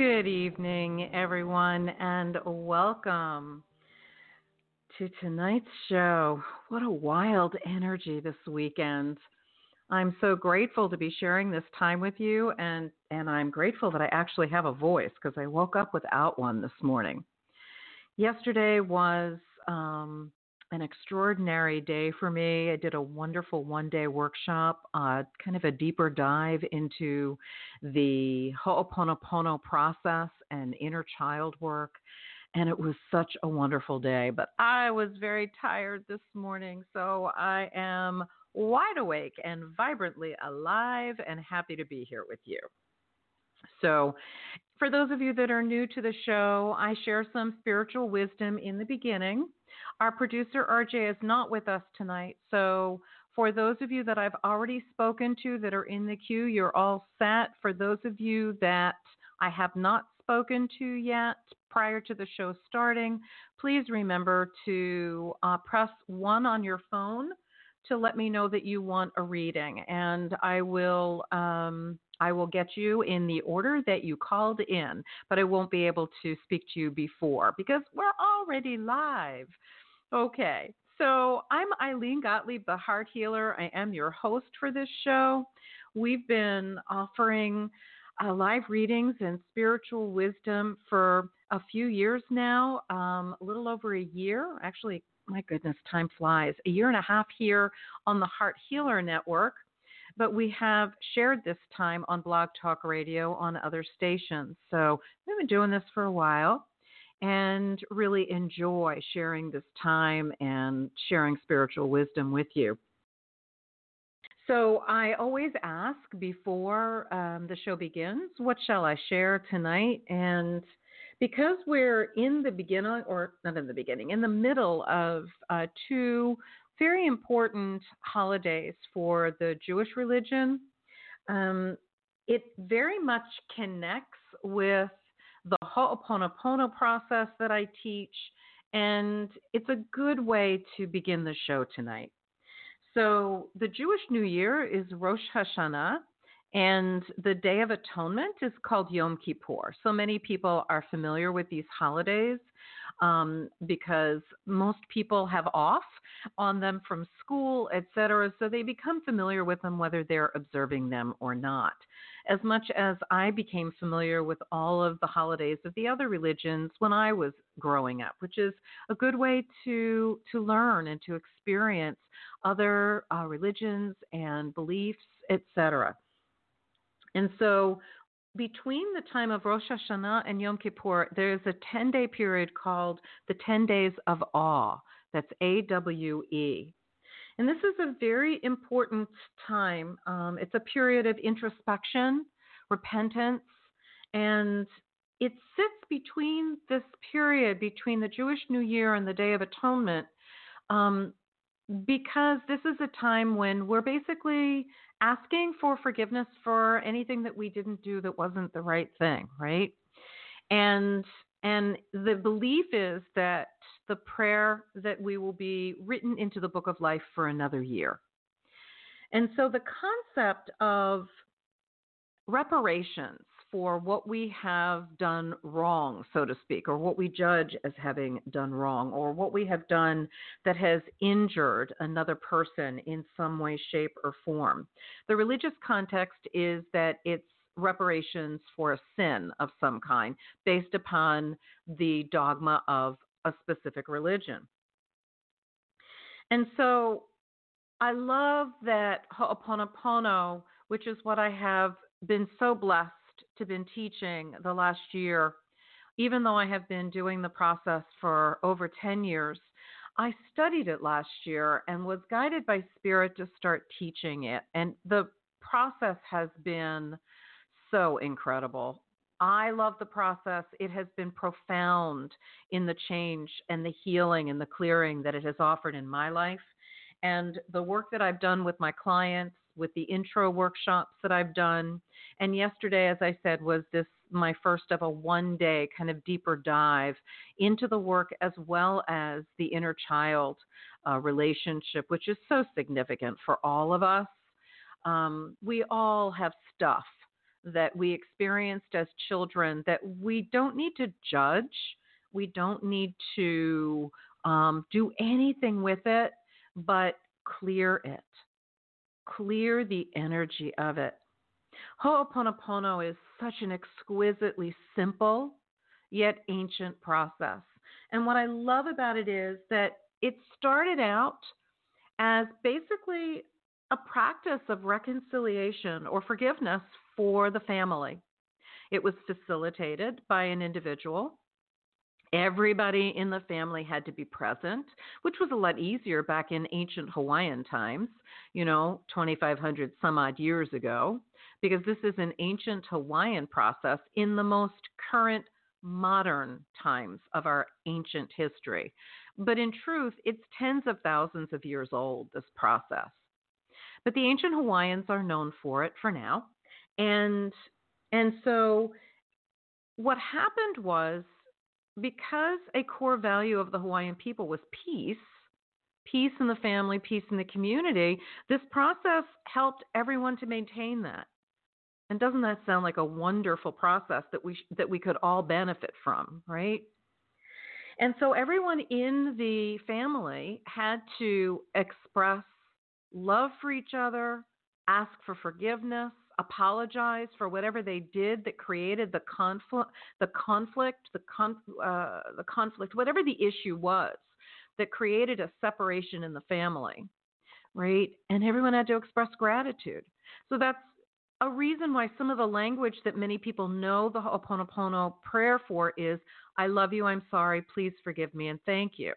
Good evening, everyone, and welcome to tonight's show. What a wild energy this weekend. I'm so grateful to be sharing this time with you, and, and I'm grateful that I actually have a voice because I woke up without one this morning. Yesterday was um, an extraordinary day for me. I did a wonderful one day workshop, uh, kind of a deeper dive into the Ho'oponopono process and inner child work. And it was such a wonderful day. But I was very tired this morning, so I am wide awake and vibrantly alive and happy to be here with you. So, for those of you that are new to the show, I share some spiritual wisdom in the beginning our producer RJ is not with us tonight, so for those of you that I've already spoken to that are in the queue, you're all set. For those of you that I have not spoken to yet prior to the show starting, please remember to uh, press one on your phone to let me know that you want a reading, and I will. Um, I will get you in the order that you called in, but I won't be able to speak to you before because we're already live. Okay, so I'm Ilene Gottlieb, the Heart Healer. I am your host for this show. We've been offering uh, live readings and spiritual wisdom for a few years now, um, a little over a year. Actually, my goodness, time flies. A year and a half here on the Heart Healer Network. But we have shared this time on Blog Talk Radio on other stations. So we've been doing this for a while and really enjoy sharing this time and sharing spiritual wisdom with you. So, I always ask before um, the show begins, what shall I share tonight? And because we're in the beginning, or not in the beginning, in the middle of uh, two very important holidays for the Jewish religion, um, it very much connects with the Ho'oponopono process that I teach, and it's a good way to begin the show tonight. So, the Jewish New Year is Rosh Hashanah, and the Day of Atonement is called Yom Kippur. So many people are familiar with these holidays um, because most people have off on them from school, etc. So they become familiar with them whether they're observing them or not as much as I became familiar with all of the holidays of the other religions when I was growing up, which is a good way to to learn and to experience other uh, religions and beliefs, etc. And so between the time of Rosh Hashanah and Yom Kippur, there's a 10 day period called the 10 Days of Awe. That's A W E. And this is a very important time. Um, it's a period of introspection, repentance, and it sits between this period between the Jewish New Year and the Day of Atonement um, because this is a time when we're basically asking for forgiveness for anything that we didn't do that wasn't the right thing, right? And and the belief is that the prayer that we will be written into the book of life for another year. And so the concept of reparations for what we have done wrong, so to speak, or what we judge as having done wrong, or what we have done that has injured another person in some way, shape, or form. The religious context is that it's reparations for a sin of some kind based upon the dogma of a specific religion. And so I love that Ho'oponopono, which is what I have been so blessed to been teaching the last year, even though I have been doing the process for over 10 years. I studied it last year and was guided by spirit to start teaching it. And the process has been so incredible. I love the process. It has been profound in the change and the healing and the clearing that it has offered in my life. And the work that I've done with my clients, with the intro workshops that I've done. And yesterday, as I said, was this my first of a one day kind of deeper dive into the work as well as the inner child uh, relationship, which is so significant for all of us. Um, we all have stuff that we experienced as children that we don't need to judge. We don't need to um, do anything with it, but clear it. Clear the energy of it. Ho'oponopono is such an exquisitely simple yet ancient process. And what I love about it is that it started out as basically a practice of reconciliation or forgiveness for the family. It was facilitated by an individual. Everybody in the family had to be present, which was a lot easier back in ancient Hawaiian times, you know, 2,500 some odd years ago, because this is an ancient Hawaiian process in the most current modern times of our ancient history. But in truth, it's tens of thousands of years old, this process. But the ancient Hawaiians are known for it for now. And and so what happened was because a core value of the Hawaiian people was peace, peace in the family, peace in the community, this process helped everyone to maintain that. And doesn't that sound like a wonderful process that we that we could all benefit from, right? And so everyone in the family had to express love for each other, ask for forgiveness, apologize for whatever they did that created the conflict, the conflict, the, con- uh, the conflict, whatever the issue was that created a separation in the family, right? And everyone had to express gratitude. So that's a reason why some of the language that many people know the Ho'oponopono prayer for is, I love you, I'm sorry, please forgive me, and thank you.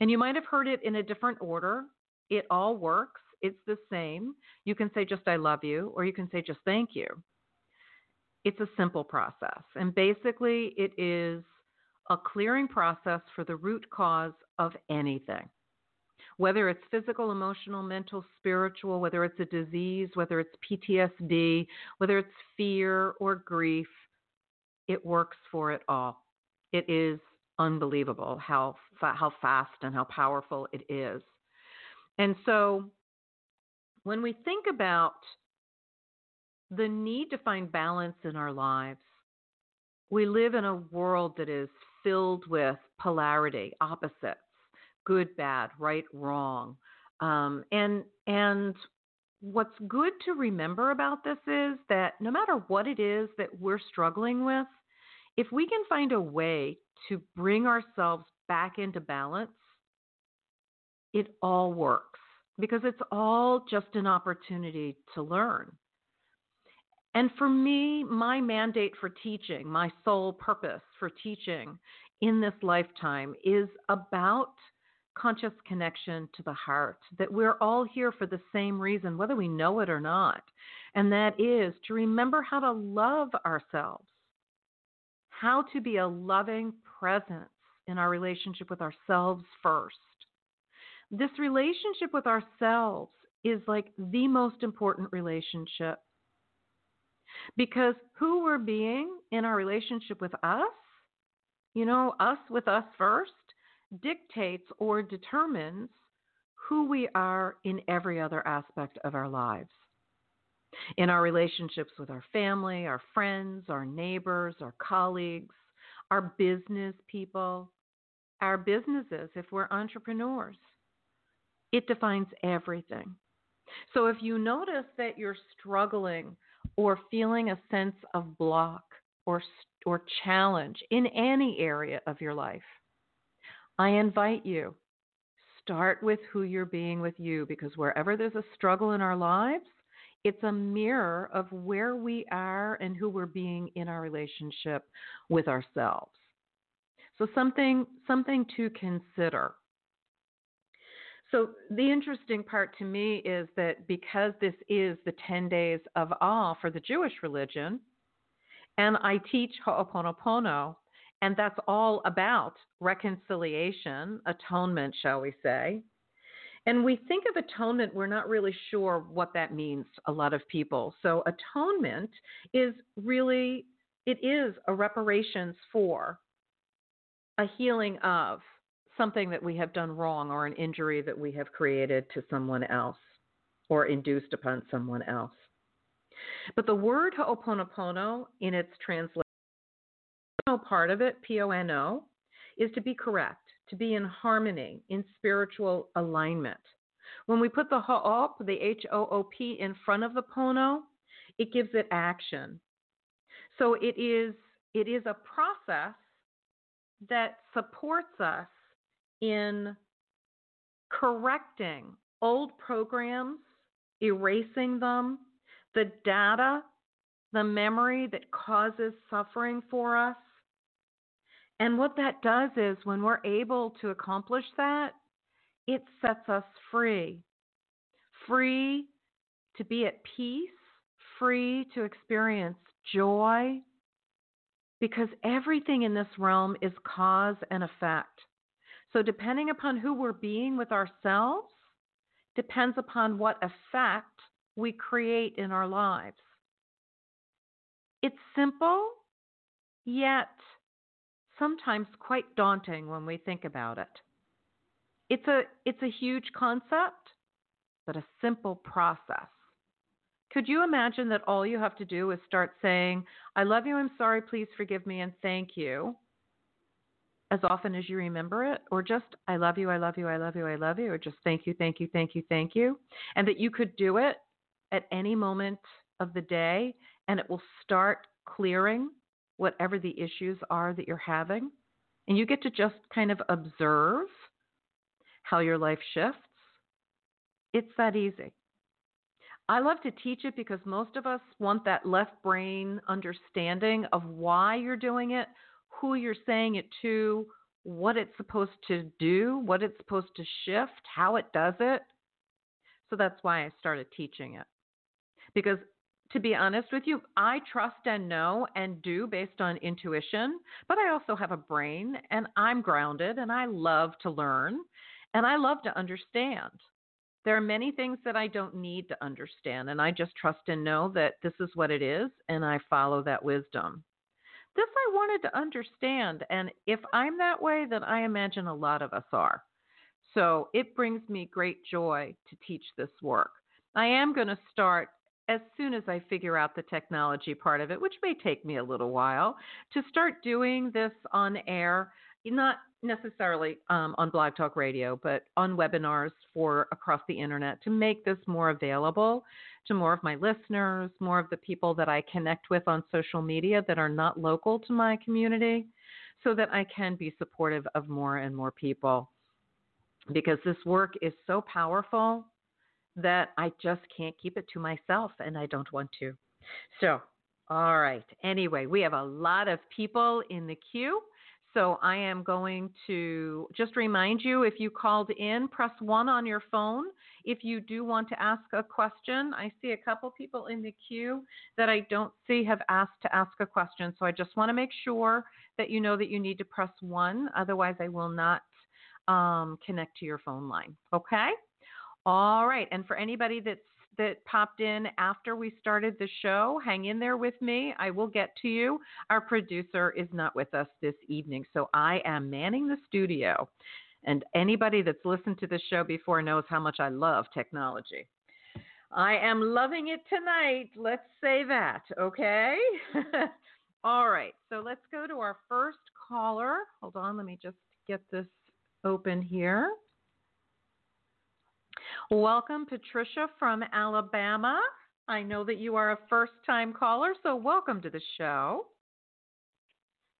And you might have heard it in a different order. It all works. It's the same. You can say just I love you, or you can say just thank you. It's a simple process. And basically, it is a clearing process for the root cause of anything. Whether it's physical, emotional, mental, spiritual, whether it's a disease, whether it's PTSD, whether it's fear or grief, it works for it all. It is unbelievable how how fast and how powerful it is. And so when we think about the need to find balance in our lives, we live in a world that is filled with polarity, opposites, good, bad, right, wrong. Um, and and what's good to remember about this is that no matter what it is that we're struggling with, if we can find a way to bring ourselves back into balance, it all works because it's all just an opportunity to learn. And for me, my mandate for teaching, my sole purpose for teaching in this lifetime is about conscious connection to the heart, that we're all here for the same reason, whether we know it or not. And that is to remember how to love ourselves, how to be a loving presence in our relationship with ourselves first this relationship with ourselves is like the most important relationship. Because who we're being in our relationship with us, you know, us with us first, dictates or determines who we are in every other aspect of our lives. In our relationships with our family, our friends, our neighbors, our colleagues, our business people, our businesses, if we're entrepreneurs. It defines everything. So if you notice that you're struggling or feeling a sense of block or, or challenge in any area of your life, I invite you start with who you're being with you because wherever there's a struggle in our lives, it's a mirror of where we are and who we're being in our relationship with ourselves. So something something to consider. So the interesting part to me is that because this is the 10 days of awe for the Jewish religion, and I teach Ho'oponopono, and that's all about reconciliation, atonement, shall we say. And we think of atonement, we're not really sure what that means, a lot of people. So, atonement is really, it is a reparations for, a healing of something that we have done wrong or an injury that we have created to someone else or induced upon someone else. But the word Ho'oponopono in its translation, part of it, P O N O, is to be correct, to be in harmony, in spiritual alignment. When we put the Ho'op, the H O O P, in front of the Pono, it gives it action. So it is it is a process that supports us in correcting old programs, erasing them, the data, the memory that causes suffering for us, and what that does is when we're able to accomplish that, it sets us free. Free to be at peace, free to experience joy, because everything in this realm is cause and effect. So, depending upon who we're being with ourselves, depends upon what effect we create in our lives. It's simple, yet sometimes quite daunting when we think about it. It's a, it's a huge concept, but a simple process. Could you imagine that all you have to do is start saying, I love you, I'm sorry, please forgive me, and thank you, as often as you remember it? Or just, I love you, I love you, I love you, I love you, or just thank you, thank you, thank you, thank you. And that you could do it at any moment of the day and it will start clearing whatever the issues are that you're having. And you get to just kind of observe how your life shifts. It's that easy. I love to teach it because most of us want that left brain understanding of why you're doing it, who you're saying it to, what it's supposed to do, what it's supposed to shift, how it does it. So that's why I started teaching it. Because to be honest with you, I trust and know and do based on intuition, but I also have a brain and I'm grounded and I love to learn and I love to understand. There are many things that I don't need to understand, and I just trust and know that this is what it is, and I follow that wisdom. This I wanted to understand, and if I'm that way, then I imagine a lot of us are. So it brings me great joy to teach this work. I am going to start as soon as I figure out the technology part of it, which may take me a little while, to start doing this on air, not necessarily um, on Blog Talk Radio, but on webinars for across the internet to make this more available to more of my listeners, more of the people that I connect with on social media that are not local to my community, so that I can be supportive of more and more people. Because this work is so powerful that I just can't keep it to myself and I don't want to. So, all right. Anyway, we have a lot of people in the queue. So I am going to just remind you if you called in, press one on your phone. If you do want to ask a question, I see a couple people in the queue that I don't see have asked to ask a question. So I just want to make sure that you know that you need to press one. Otherwise, I will not um, connect to your phone line. Okay? All right. And for anybody that's that popped in after we started the show, hang in there with me. I will get to you. Our producer is not with us this evening, so I am manning the studio. And anybody that's listened to this show before knows how much I love technology. I am loving it tonight. Let's say that, okay? All right, so let's go to our first caller. Hold on, let me just get this open here. Welcome, Patricia from Alabama. I know that you are a first time caller, so welcome to the show.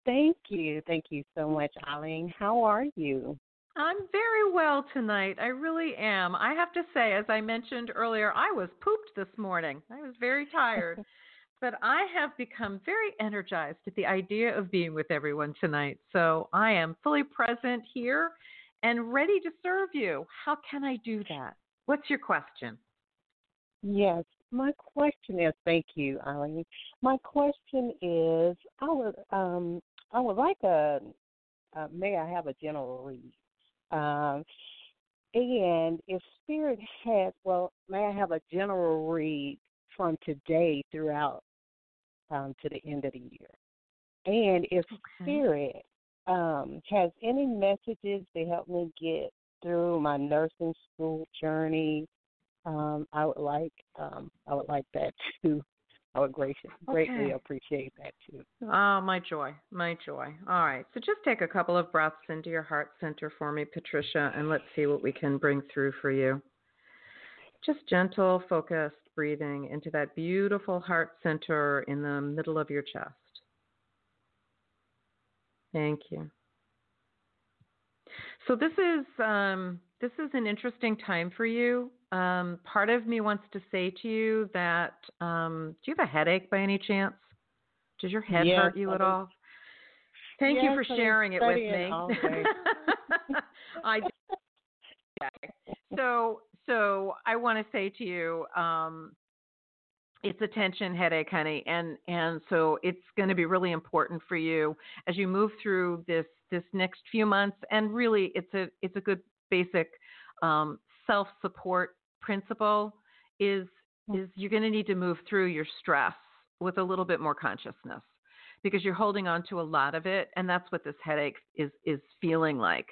Thank you. Thank you so much, Ilene. How are you? I'm very well tonight. I really am. I have to say, as I mentioned earlier, I was pooped this morning. I was very tired. but I have become very energized at the idea of being with everyone tonight. So I am fully present here and ready to serve you. How can I do that? What's your question? Yes, my question is thank you, Ilene. My question is I would um I would like a uh, may I have a general read? Um, and if Spirit has, well, may I have a general read from today throughout um, to the end of the year? And if okay. Spirit um, has any messages to help me get through my nursing school journey, um, I would like um, I would like that too. I would greatly, greatly okay. appreciate that too. Oh, my joy, my joy. All right, so just take a couple of breaths into your heart center for me, Patricia, and let's see what we can bring through for you. Just gentle, focused breathing into that beautiful heart center in the middle of your chest. Thank you. So this is um, this is an interesting time for you. Um, part of me wants to say to you that um, do you have a headache by any chance? Does your head yes, hurt you at all? Thank yes, you for sharing it with me. I so so I want to say to you, um, it's a tension headache, honey, and and so it's going to be really important for you as you move through this this next few months. And really, it's a it's a good basic um, self support principle. Is is you're going to need to move through your stress with a little bit more consciousness because you're holding on to a lot of it, and that's what this headache is is feeling like.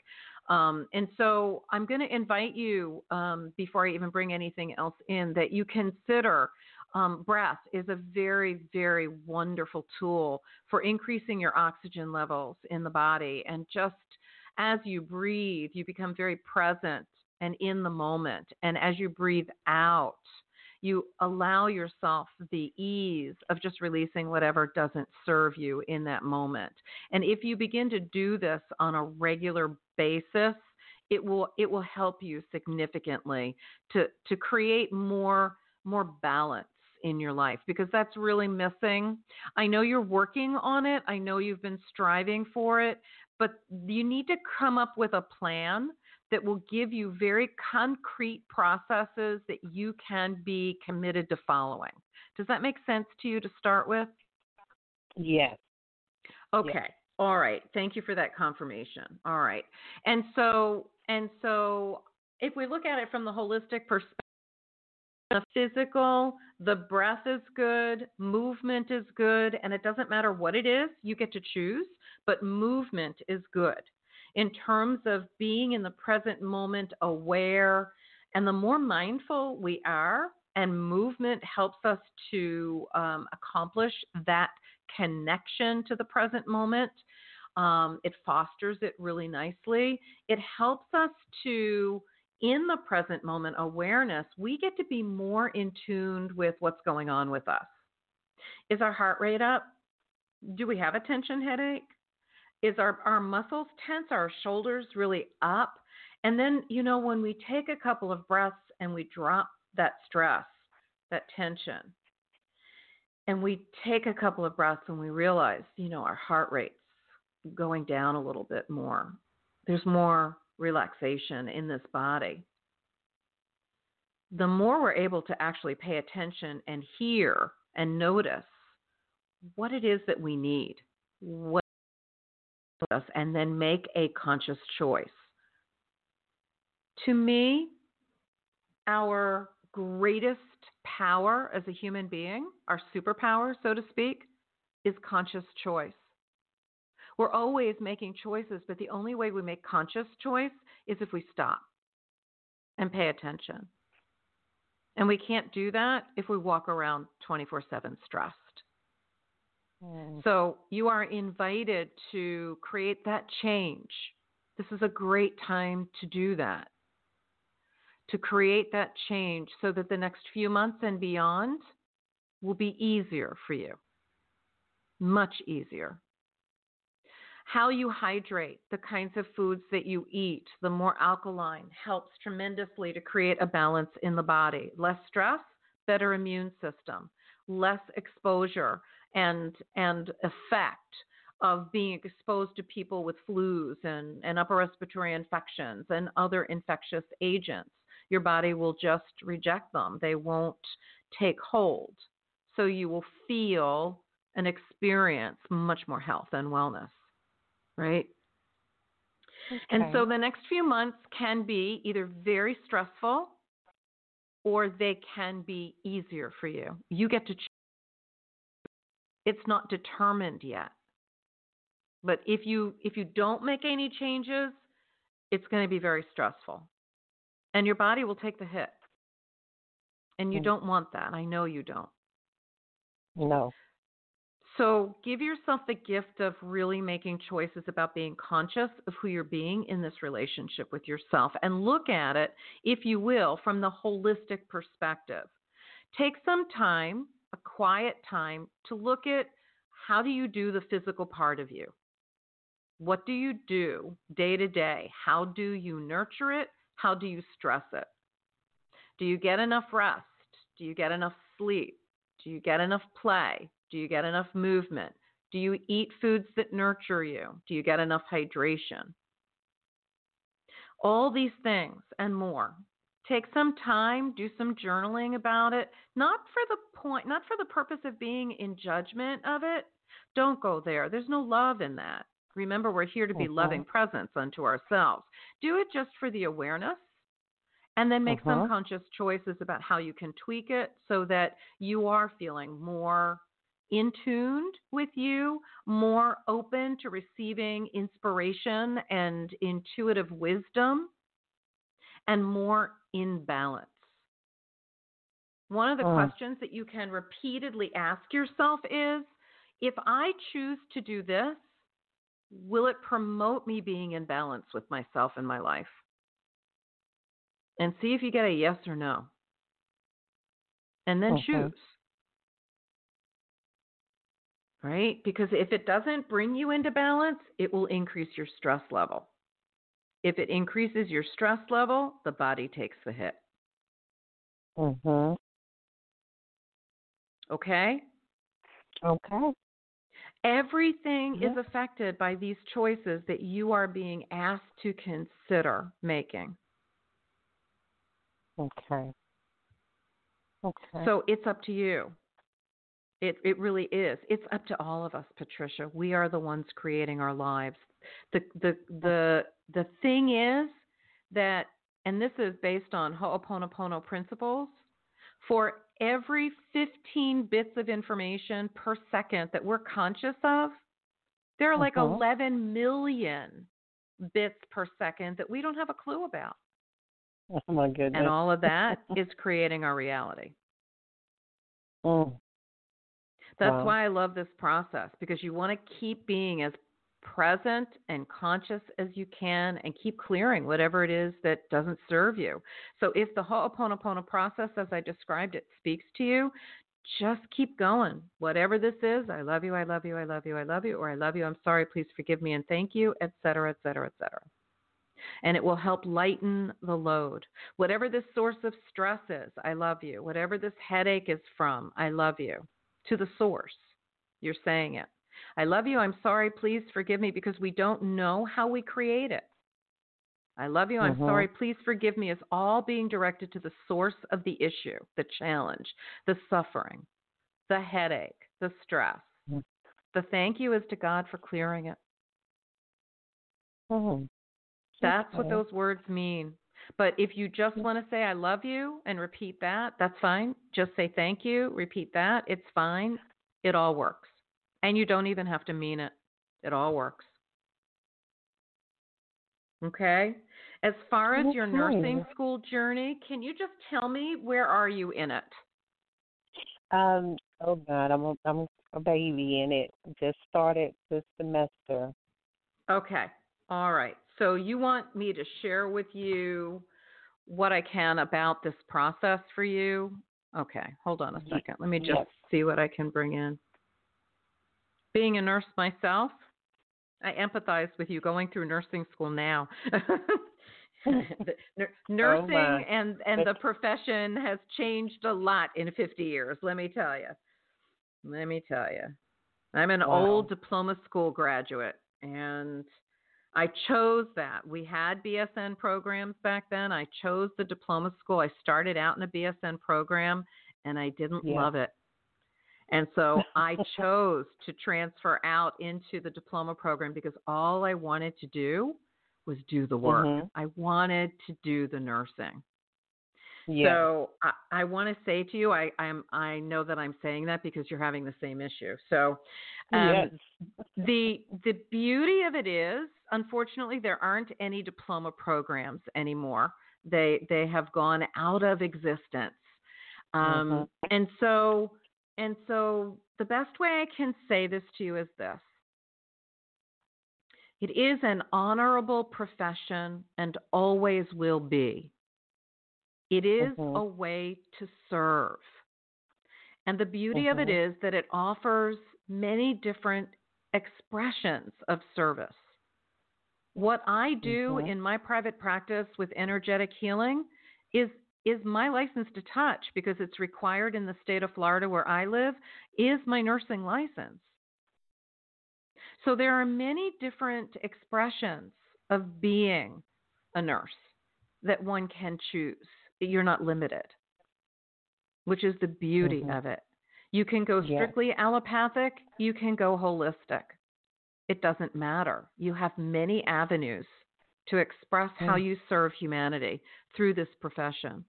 Um, and so I'm going to invite you, um, before I even bring anything else in, that you consider um, breath is a very, very wonderful tool for increasing your oxygen levels in the body. And just as you breathe, you become very present and in the moment. And as you breathe out, you allow yourself the ease of just releasing whatever doesn't serve you in that moment. And if you begin to do this on a regular basis, it will it will help you significantly to to create more more balance in your life because that's really missing. I know you're working on it. I know you've been striving for it, but you need to come up with a plan that will give you very concrete processes that you can be committed to following. Does that make sense to you to start with? Yes. Okay. Yes. All right. Thank you for that confirmation. All right. And so and so if we look at it from the holistic perspective the physical, the breath is good, movement is good, and it doesn't matter what it is, you get to choose, but movement is good in terms of being in the present moment, aware. And the more mindful we are, and movement helps us to um, accomplish that connection to the present moment. Um, it fosters it really nicely. It helps us to, in the present moment awareness, we get to be more in tune with what's going on with us. Is our heart rate up? Do we have a tension headache? Is our, our muscles tense, our shoulders really up. And then, you know, when we take a couple of breaths and we drop that stress, that tension, and we take a couple of breaths and we realize, you know, our heart rate's going down a little bit more. There's more relaxation in this body. The more we're able to actually pay attention and hear and notice what it is that we need, what us and then make a conscious choice. To me, our greatest power as a human being, our superpower, so to speak, is conscious choice. We're always making choices, but the only way we make conscious choice is if we stop and pay attention. And we can't do that if we walk around 24 7 stressed. Mm. So you are invited to create that change. This is a great time to do that, to create that change so that the next few months and beyond will be easier for you, much easier how you hydrate, the kinds of foods that you eat, the more alkaline helps tremendously to create a balance in the body. Less stress, better immune system, less exposure and and effect of being exposed to people with flus and, and upper respiratory infections and other infectious agents. Your body will just reject them. They won't take hold. So you will feel and experience much more health and wellness right? Okay. And so the next few months can be either very stressful or they can be easier for you. You get to choose. It's not determined yet. But if you if you don't make any changes, it's going to be very stressful. And your body will take the hit. And you mm. don't want that. I know you don't. No. So give yourself the gift of really making choices about being conscious of who you're being in this relationship with yourself and look at it, if you will, from the holistic perspective. Take some time, quiet time, to look at how do you do the physical part of you? What do you do day to day? How do you nurture it? How do you stress it? Do you get enough rest? Do you get enough sleep? Do you get enough play? Do you get enough movement? Do you eat foods that nurture you? Do you get enough hydration? All these things and more. Take some time, do some journaling about it, not for the point, not for the purpose of being in judgment of it. Don't go there. There's no love in that. Remember, we're here to be loving presence unto ourselves. Do it just for the awareness and then make uh-huh. some conscious choices about how you can tweak it so that you are feeling more in tuned with you, more open to receiving inspiration and intuitive wisdom, and more in balance. One of the mm. questions that you can repeatedly ask yourself is if I choose to do this, will it promote me being in balance with myself and my life? And see if you get a yes or no. And then choose right? Because if it doesn't bring you into balance, it will increase your stress level. If it increases your stress level, the body takes the hit. Mhm. Okay? Okay. Everything is affected by these choices that you are being asked to consider making. Okay. Okay. So it's up to you. It it really is. It's up to all of us, Patricia. We are the ones creating our lives. The the the the thing is that and this is based on Ho'oponopono principles. For every 15 bits of information per second that we're conscious of, there are like uh-huh. 11 million bits per second that we don't have a clue about. Oh my goodness. And all of that is creating our reality. Oh. That's wow. why I love this process because you want to keep being as present and conscious as you can and keep clearing whatever it is that doesn't serve you. So if the Ho'oponopono process as I described it speaks to you, just keep going. Whatever this is, I love you, I love you, I love you, I love you, or I love you, I'm sorry, please forgive me and thank you, etc., etc., etc. And it will help lighten the load. Whatever this source of stress is, I love you. Whatever this headache is from, I love you to the source. You're saying it. I love you. I'm sorry. Please forgive me because we don't know how we create it. I love you. I'm mm-hmm. sorry. Please forgive me is all being directed to the source of the issue, the challenge, the suffering, the headache, the stress. Mm-hmm. The thank you is to God for clearing it. Mm-hmm. That's okay. what those words mean. But if you just want to say I love you and repeat that, that's fine. Just say thank you, repeat that. It's fine. It all works. And you don't even have to mean it. It all works. Okay? As far as your nursing school journey, can you just tell me where are you in it? Um, oh God, I'm a, I'm a baby in it. Just started this semester. Okay. All right. So you want me to share with you what I can about this process for you? Okay. Hold on a second. Let me just yes. see what I can bring in. Being a nurse myself, I empathize with you going through nursing school now. Oh, nursing oh and and the profession has changed a lot in 50 years. Let me tell you. Let me tell you. I'm an wow. old diploma school graduate, and I chose that. We had BSN programs back then. I chose the diploma school. I started out in a BSN program, and I didn't yeah. love it. And so I chose to transfer out into the diploma program because all I wanted to do was do the work. Mm-hmm. I wanted to do the nursing. Yeah. So I, I want to say to you, I, I'm I know that I'm saying that because you're having the same issue. So um, yes. the the beauty of it is, unfortunately, there aren't any diploma programs anymore. They they have gone out of existence. Um, mm-hmm. And so and so the best way I can say this to you is this. It is an honorable profession and always will be. It is mm-hmm. a way to serve. And the beauty mm-hmm. of it mm-hmm. that it offers many different expressions of service. What I do mm-hmm. in my private practice with energetic healing is is my license to touch because it's required in the state of Florida where I live is my nursing license. So there are many different expressions of being a nurse that one can choose you're not limited, which is the beauty mm-hmm. of it. You can go strictly allopathic, you can go holistic. It doesn't matter. You have many avenues to express mm. how you serve humanity through this profession.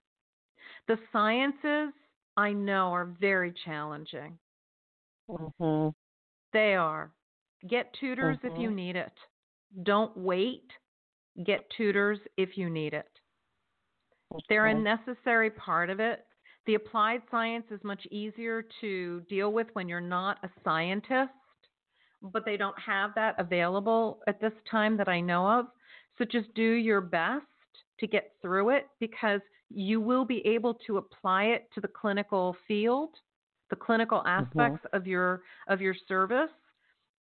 The sciences, I know, are very challenging. Mm-hmm. They are. Get tutors mm-hmm. if you mm-hmm. need it. Don't wait. Get tutors if you need it. They're a necessary part of it. The applied science is much easier to deal with when you're not a scientist, but they don't have that available at this time that I know of. So just do your best to get through it because you will be able to apply it to the clinical field, the clinical mm-hmm. aspects mm-hmm. of your of your service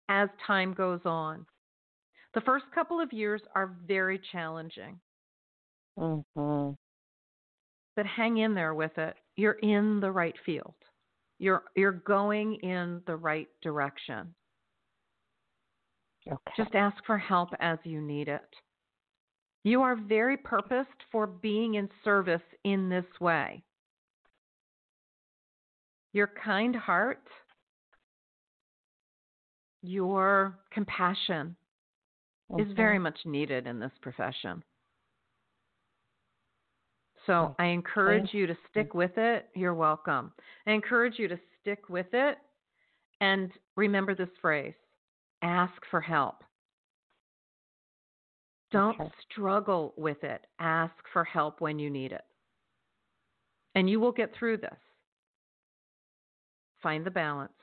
as time goes on. The first couple of years are very challenging. Mm-hmm but hang in there with it. You're in the right field. You're you're going in the right direction. Okay. Just ask for help as you need it. You are very purposed for being in service in this way. Your kind heart, your compassion okay. is very much needed in this profession. So I encourage you to stick mm-hmm. with it. You're welcome. I encourage you to stick with it and remember this phrase ask for help. Don't okay. struggle with it. Ask for help when you need it. And you will get through this. Find the balance.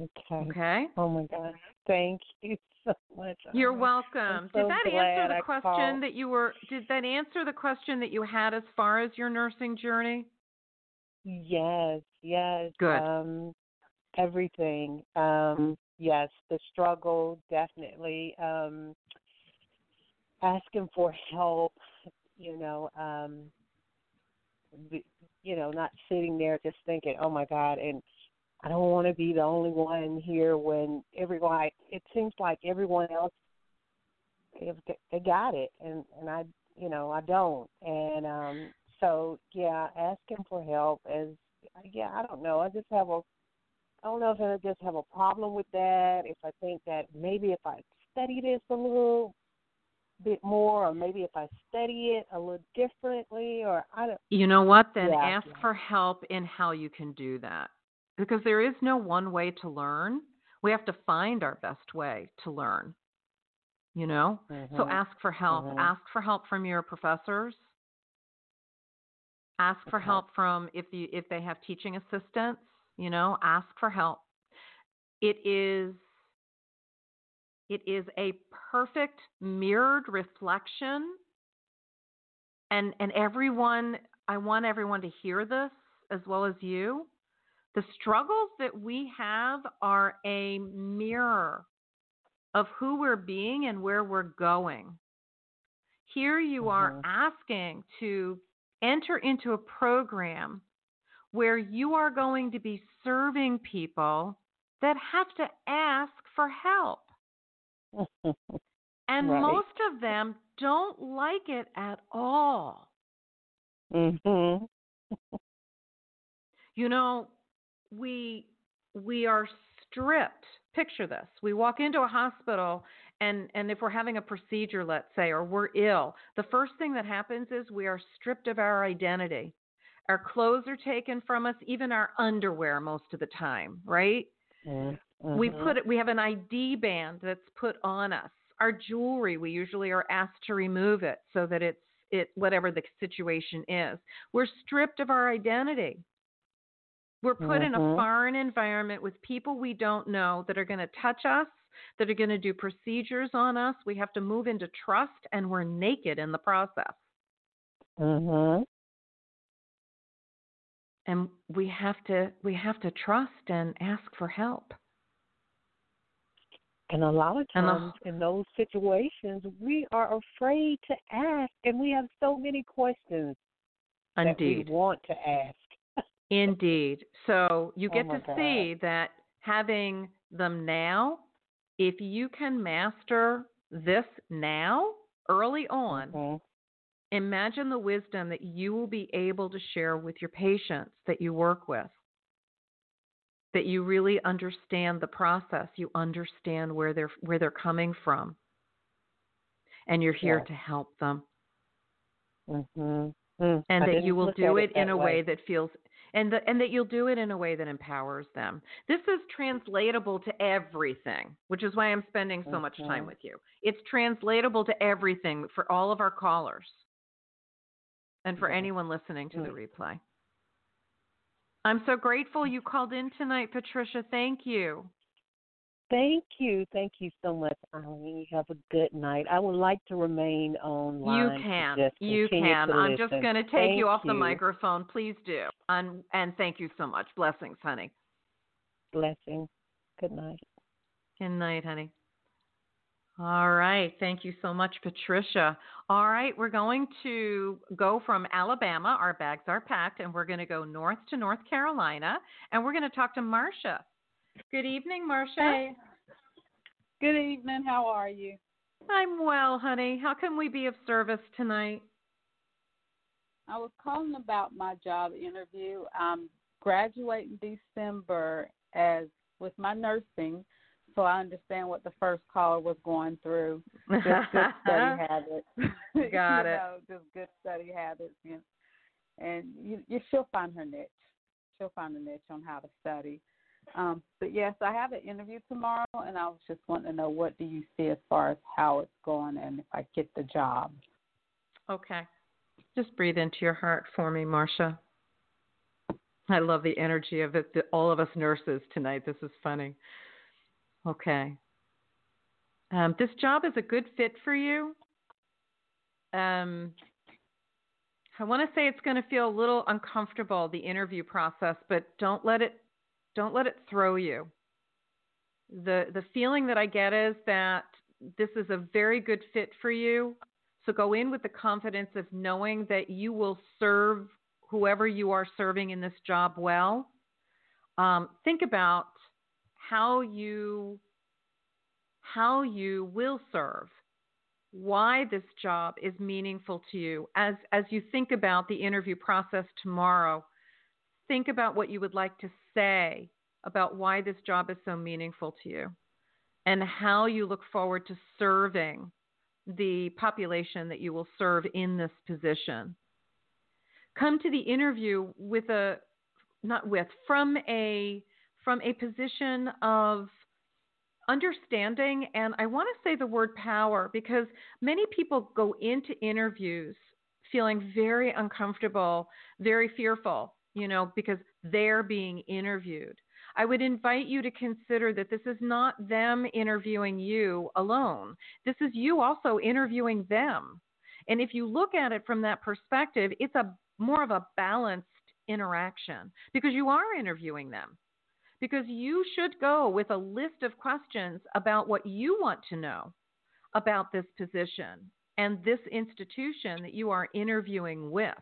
Okay. Okay. Oh my God. Thank you so much. You're welcome. So did that answer the I question called. that you were did that answer the question that you had as far as your nursing journey? Yes, yes. Good. Um everything. Um yes, the struggle definitely um asking for help, you know, um you know, not sitting there just thinking, "Oh my god," and I don't want to be the only one here when everyone. It seems like everyone else they got it, and and I, you know, I don't. And um so yeah, asking for help is yeah. I don't know. I just have a. I don't know if I just have a problem with that. If I think that maybe if I study this a little bit more, or maybe if I study it a little differently, or I don't. You know what? Then Yeah, ask yeah. for help in how you can do that. Because there is no one way to learn. We have to find our best way to learn. You know? So Mhm. ask for help. Mhm. Ask for help from your professors. Ask for Okay. help from if you if they have teaching assistants, you know, ask for help. It is it is a perfect mirrored reflection and and everyone I want everyone to hear this as well as you. The struggles that we have are a mirror of who we're being and where we're going. Here you are Mhm. asking to enter into a program where you are going to be serving people that have to ask for help. And Right. most of them don't like it at all. mhm. You know, we we are stripped. Picture this. We walk into a hospital and and if we're having a procedure, let's say, or we're ill, the first thing that happens is we are stripped of our identity. Our clothes are taken from us, even our underwear most of the time, right? Mhm. We put it we have an ID band that's put on us. Our jewelry, we usually are asked to remove it so that it's it whatever the situation is. We're stripped of our identity. We're put in a Mhm. foreign environment with people we don't know that are going to touch us, that are going to do procedures on us. We have to move into trust and we're naked in the process. Mhm. And we have to we have to trust and ask for help. And a lot of times in those situations, we are afraid to ask, and we have so many questions Indeed. that we want to ask. Indeed. So you Oh get my to see that having them now, if you can master this now, early on, Mhm. Imagine the wisdom that you will be able to share with your patients that you work with. That you really understand the process, you understand where they're where they're coming from. And you're here Yes. to help them. Mhm. Mm. and I that you will do at it in a way that feels and the, and that you'll do it in a way that empowers them. This is translatable to everything, which is why I'm spending so much time Mhm. with you. It's translatable to everything for all of our callers and for anyone listening to the Mm. replay. I'm so grateful you called in tonight, Patricia. Thank you. Thank you. Thank you so much, Ilene. You have a good night. I would like to remain online. You can. You can. I'm just going to take Thank you off the microphone. Please do. And and thank you so much. Blessings, honey. Blessings. Good night. Good night, honey. All right. Thank you so much, Patricia. All right. We're going to go from Alabama. Our bags are packed, and we're going to go north to North Carolina, and we're going to talk to Marcia. Good evening, Marcia. Hey. Good evening. How are you? I'm well, honey. How can we be of service tonight? I was calling about my job interview. I'm graduating December as with my nursing, so I understand what the first caller was going through. Just good study habits. Got you it. Know, just good study habits, know. and you, you she'll find her niche. She'll find a niche on how to study. Um, but yes, I have an interview tomorrow, and I was just wanting to know what do you see as far as how it's going and if I get the job. Okay. Just breathe into your heart for me, Marcia. I love the energy of it, the, all of us nurses tonight. This is funny. Okay. Um, this job is a good fit for you. Um, I want to say it's going to feel a little uncomfortable the interview process, but don't let it don't let it throw you. The the feeling that I get is that this is a very good fit for you. So go in with the confidence of knowing that you will serve whoever you are serving in this job well. Um, think about how you how you will serve, why this job is meaningful to you. As as you think about the interview process tomorrow, think about what you would like to say about why this job is so meaningful to you and how you look forward to serving the population that you will serve in this position. Come to the interview with a not with from a from a position of understanding and I want to say the word power because many people go into interviews feeling very uncomfortable, very fearful, you know, because they're being interviewed. I would invite you to consider that this is not them interviewing you alone. This is you also interviewing them. And if you look at it from that perspective, it's a more of a balanced interaction because you are interviewing them. Because you should go with a list of questions about what you want to know about this position and this institution that you are interviewing with.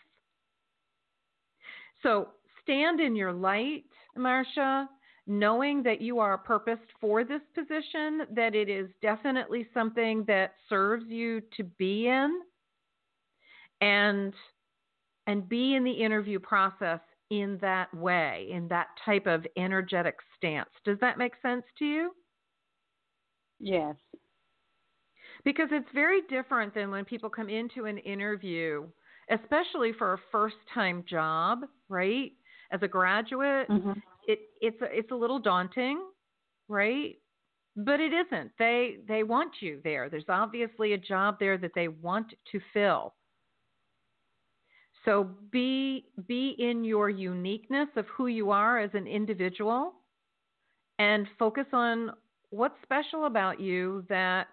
So stand in your light, Marcia, knowing that you are purposed for this position, that it is definitely something that serves you to be in, and and be in the interview process in that way, in that type of energetic stance. Does that make sense to you? Yes. Because it's very different than when people come into an interview, especially for a first time job, right? As a graduate, mm-hmm it it's a, it's a little daunting, right? But it isn't. They they want you there. There's obviously a job there that they want to fill. So be be in your uniqueness of who you are as an individual and focus on what's special about you that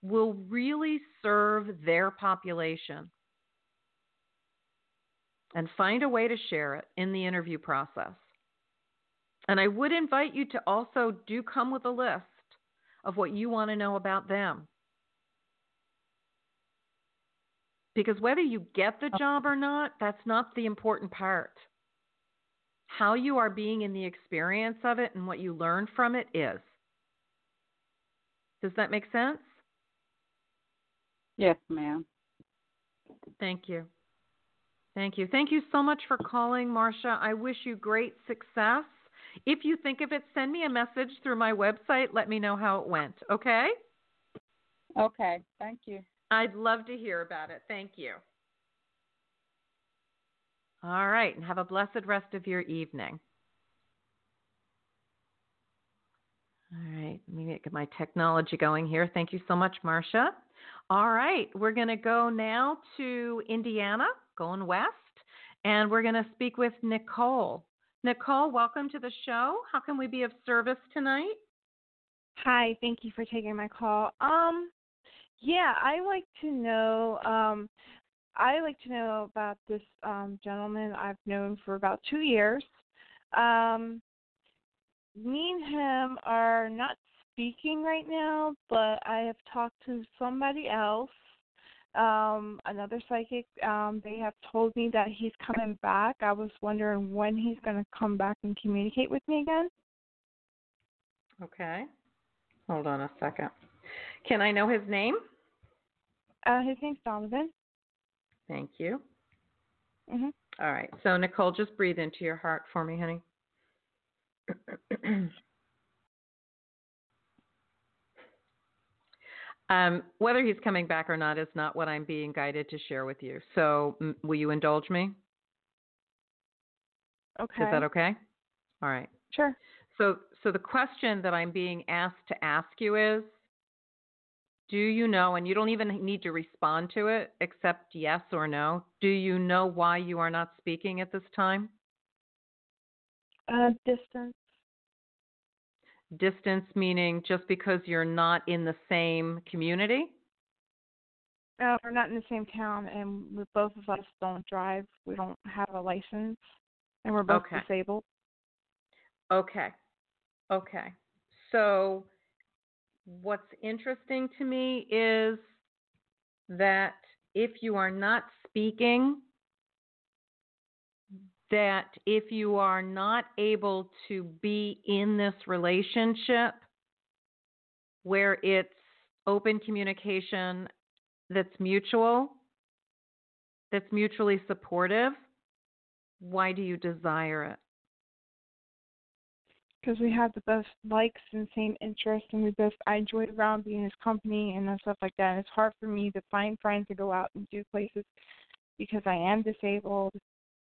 will really serve their population. And find a way to share it in the interview process. And I would invite you to also do come with a list of what you want to know about them. Because whether you get the oh. job or not, that's not the important part. How you are being in the experience of it and what you learn from it is. Does that make sense? Yes, ma'am. Thank you. Thank you. Thank you so much for calling, Marcia. I wish you great success. If you think of it, send me a message through my website. Let me know how it went. Okay? Okay. Thank you. I'd love to hear about it. Thank you. All right. And have a blessed rest of your evening. All right. Let me get my technology going here. Thank you so much, Marcia. All right. We're going to go now to Indiana, going west, and we're going to speak with Nicole. Nicole, welcome to the show. How can we be of service tonight? Hi, thank you for taking my call. Um, yeah, I like to know. Um, I like to know about this um, gentleman I've known for about two years. Um, me and him are not speaking right now, but I have talked to somebody else um, another psychic, um, they have told me that he's coming back. I was wondering when he's going to come back and communicate with me again. Okay. Hold on a second. Can I know his name? Uh, his name's Donovan. Thank you. Mhm. All right. So Nicole, just breathe into your heart for me, honey. Um, whether he's coming back or not is not what I'm being guided to share with you. So, m- will you indulge me? Okay. Is that okay? All right. Sure. So, so the question that I'm being asked to ask you is, do you know, and you don't even need to respond to it except yes or no. Do you know why you are not speaking at this time? Uh, distance. Distance meaning just because you're not in the same community? Uh, we're not in the same town, and we, both of us don't drive. We don't have a license, and we're both okay. disabled. Okay. Okay. So, what's interesting to me is that if you are not speaking, that if you are not able to be in this relationship where it's open communication that's mutual, that's mutually supportive, why do you desire it? Because we have the best likes and same interests, and we both I enjoy around being his company and stuff like that. And it's hard for me to find friends to go out and do places because I am disabled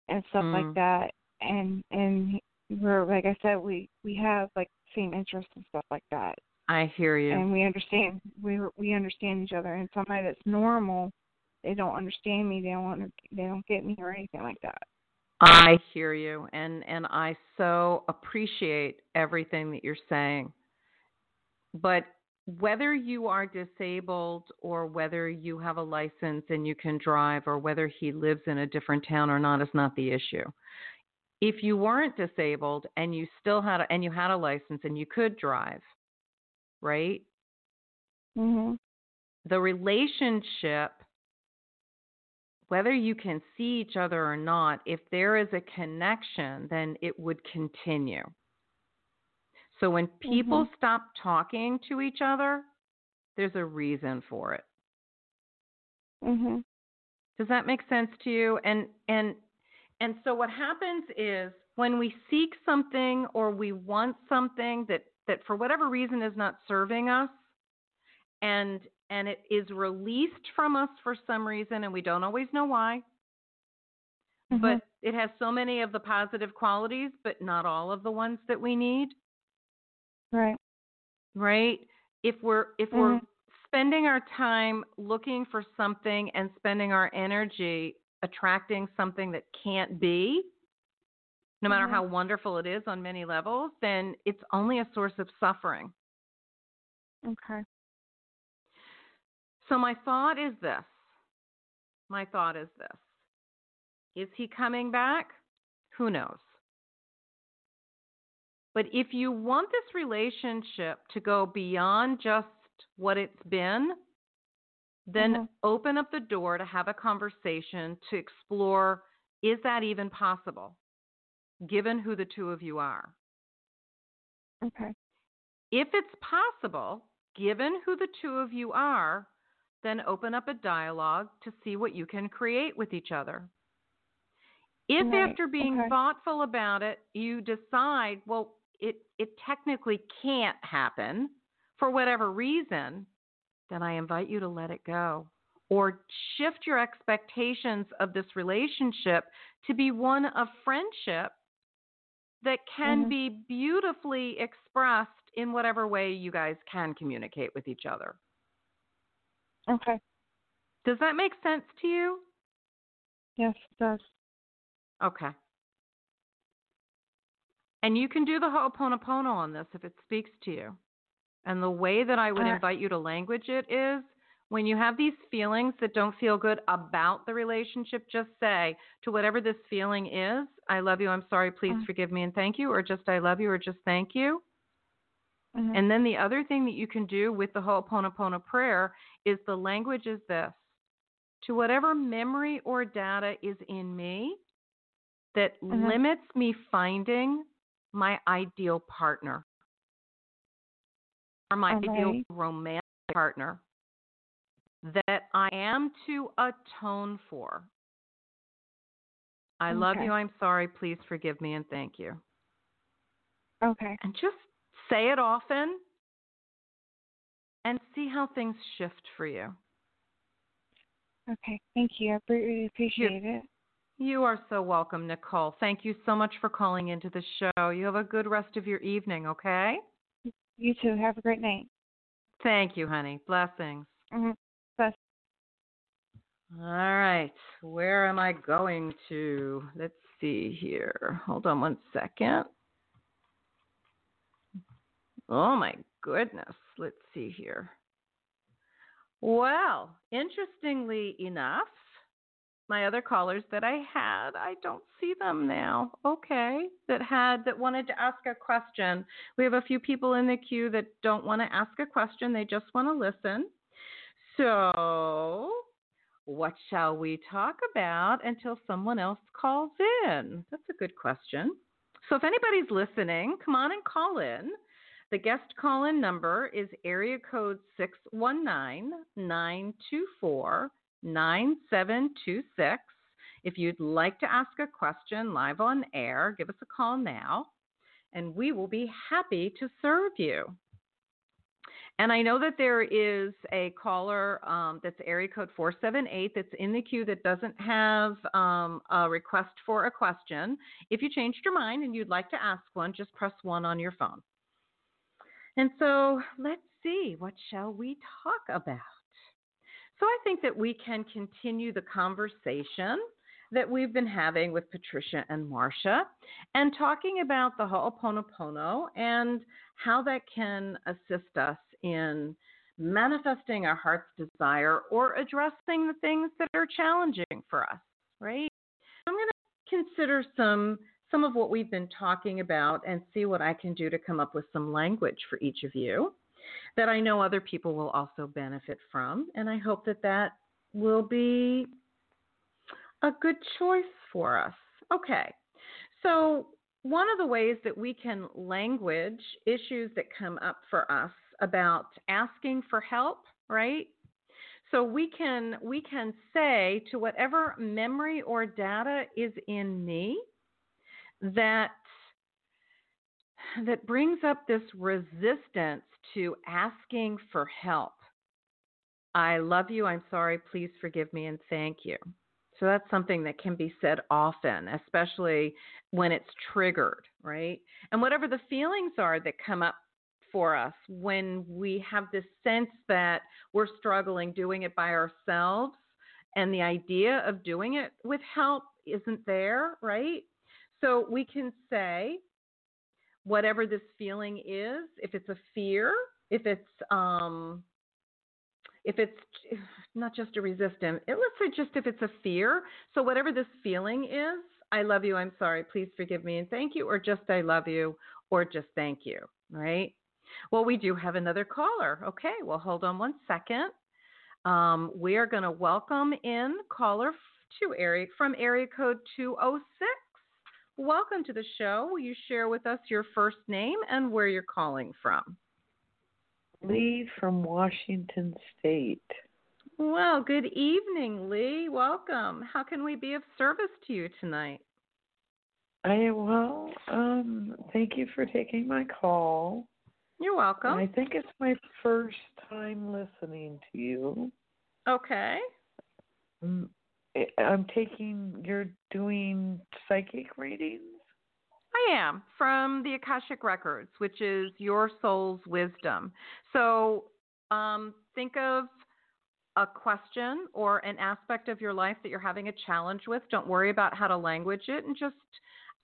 and stuff Mm. like that. And and we're like I said, we we have like same interests and stuff like that, I hear you. and we understand we we understand each other. And somebody that's normal, they don't understand me. They don't want to. they don't get me or anything like that. I hear you and and I so appreciate everything that you're saying. But whether you are disabled or whether you have a license and you can drive or whether he lives in a different town or not is not the issue. If you weren't disabled and you still had a, and you had a license and you could drive, right? Mhm. the relationship, whether you can see each other or not, if there is a connection, then it would continue. So when people stop talking to each other, there's a reason for it. Mhm. Does that make sense to you? And and and so what happens is when we seek something or we want something that that for whatever reason is not serving us and and it is released from us for some reason and we don't always know why Mhm. but it has so many of the positive qualities but not all of the ones that we need right. right if we're if we're Mhm. spending our time looking for something and spending our energy attracting something that can't be no matter Mhm. how wonderful it is on many levels then it's only a source of suffering Okay. So my thought is this my thought is this is he coming back who knows but if you want this relationship to go beyond just what it's been, then Mhm. open up the door to have a conversation to explore is that even possible, given who the two of you are? Okay. If it's possible, given who the two of you are, then open up a dialogue to see what you can create with each other. If Right, after being okay. thoughtful about it, you decide, well, it, it technically can't happen for whatever reason, then I invite you to let it go or shift your expectations of this relationship to be one of friendship that can Mhm. be beautifully expressed in whatever way you guys can communicate with each other. Okay. Does that make sense to you? Yes, it does. Okay. And you can do the Ho'oponopono on this if it speaks to you. And the way that I would invite you to language it is when you have these feelings that don't feel good about the relationship, just say to whatever this feeling is, I love you, I'm sorry, please Mm. forgive me and thank you, or just I love you, or just thank you. Mhm. And then the other thing that you can do with the Ho'oponopono prayer is the language is this to whatever memory or data is in me that Mhm. limits me finding my ideal partner or my ideal romantic partner that I am to atone for. I love you. I'm sorry. Please forgive me and thank you. Okay. And just say it often and see how things shift for you. Okay. Thank you. I really appreciate it. You are so welcome, Nicole. Thank you so much for calling into the show. You have a good rest of your evening, okay? You too. Have a great night. Thank you, honey. Blessings. hmm Bye. All right. Where am I going to? Let's see here. Hold on one second. Oh, my goodness. Let's see here. Well, interestingly enough, my other callers that I had, I don't see them now. Okay. That had, that wanted to ask a question. We have a few people in the queue that don't want to ask a question, they just want to listen. So, what shall we talk about until someone else calls in? That's a good question. So, if anybody's listening, come on and call in. The guest call in number is area code 619 924 9726. If you'd like to ask a question live on air, give us a call now. and we will be happy to serve you. And I know that there is a caller um, that's area code 478 that's in the queue that doesn't have um, a request for a question. If you changed your mind and you'd like to ask one, just press one on your phone. And so let's see, what shall we talk about? So I think that we can continue the conversation that we've been having with Patricia and Marcia and talking about the Ho'oponopono and how that can assist us in manifesting our heart's desire or addressing the things that are challenging for us, right? I'm going to consider some some of what we've been talking about and see what I can do to come up with some language for each of you that I know other people will also benefit from and I hope that that will be a good choice for us. Okay. So, one of the ways that we can language issues that come up for us about asking for help, right? So we can we can say to whatever memory or data is in me that that brings up this resistance to asking for help. I love you. I'm sorry. Please forgive me and thank you. So that's something that can be said often, especially when it's triggered, right? And whatever the feelings are that come up for us when we have this sense that we're struggling doing it by ourselves and the idea of doing it with help isn't there, right? So we can say, whatever this feeling is, if it's a fear, if it's um, if it's not just a resistance, it, let's say just if it's a fear. So whatever this feeling is, I love you, I'm sorry, please forgive me and thank you, or just I love you, or just thank you, right? Well, we do have another caller. Okay, well, hold on one second. Um, we are going to welcome in caller to area from area code 206. Welcome to the show. Will you share with us your first name and where you're calling from? Lee from Washington State. Well, good evening, Lee. Welcome. How can we be of service to you tonight? I well, um, thank you for taking my call. You're welcome. I think it's my first time listening to you. Okay. I'm taking, you're doing psychic readings? I am from the Akashic Records, which is your soul's wisdom. So um, think of a question or an aspect of your life that you're having a challenge with. Don't worry about how to language it and just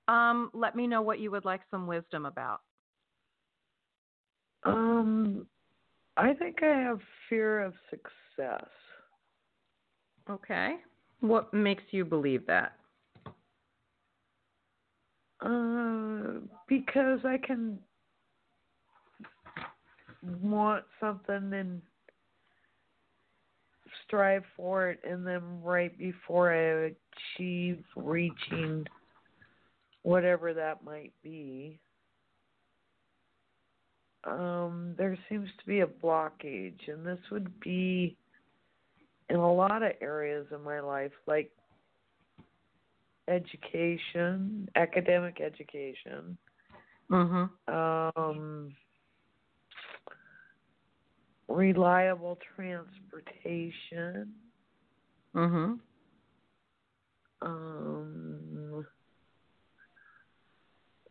um, let me know what you would like some wisdom about. Um, I think I have fear of success. Okay. What makes you believe that? Uh, because I can want something and strive for it, and then right before I achieve reaching whatever that might be, um, there seems to be a blockage, and this would be in a lot of areas of my life, like education, academic education, mm-hmm. um, reliable transportation, mm-hmm. um,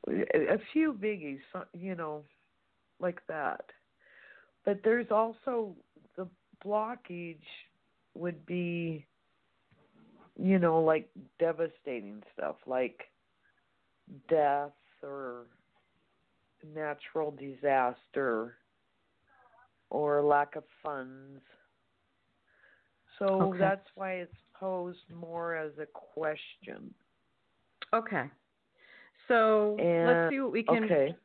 a few biggies, you know, like that. But there's also the blockage would be you know like devastating stuff like death or natural disaster or lack of funds. So okay. that's why it's posed more as a question. Okay. So and, let's see what we can okay.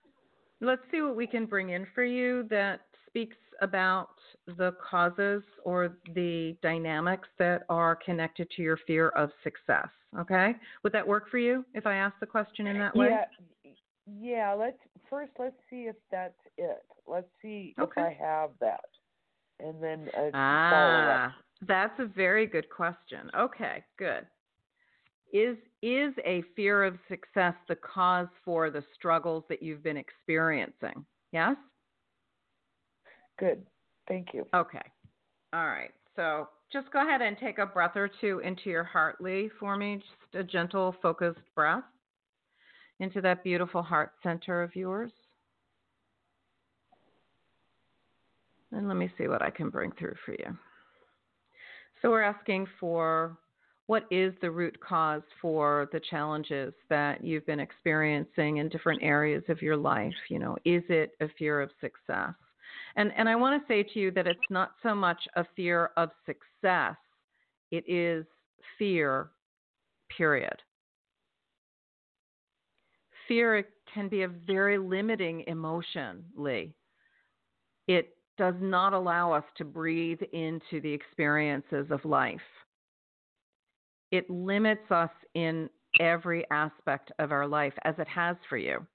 let's see what we can bring in for you that speaks about the causes or the dynamics that are connected to your fear of success. Okay? Would that work for you if I ask the question in that way? Yeah. Yeah, let's first let's see if that's it. Let's see okay. if I have that. And then uh, ah, that's a very good question. Okay, good. is is a fear of success the cause for the struggles that you've been experiencing? Yes? Good. Thank you. Okay. All right. So just go ahead and take a breath or two into your heart, Lee, for me. Just a gentle, focused breath into that beautiful heart center of yours. And let me see what I can bring through for you. So we're asking for what is the root cause for the challenges that you've been experiencing in different areas of your life? You know, is it a fear of success? And and I want to say to you that it's not so much a fear of success, it is fear, period. Fear can be a very limiting emotion, Lee. It does not allow us to breathe into the experiences of life. It limits us in every aspect of our life as it has for you.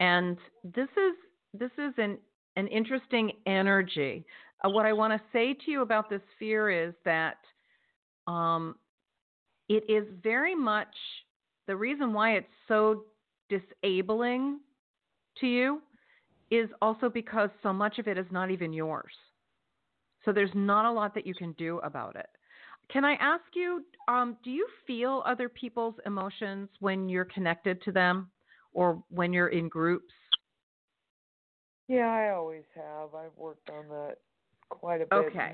And this is this is an an interesting energy. Uh, what I want to say to you about this fear is that um, it is very much the reason why it's so disabling to you is also because so much of it is not even yours. So there's not a lot that you can do about it. Can I ask you, um, do you feel other people's emotions when you're connected to them or when you're in groups? Yeah, I always have. I've worked on that quite a bit. Okay.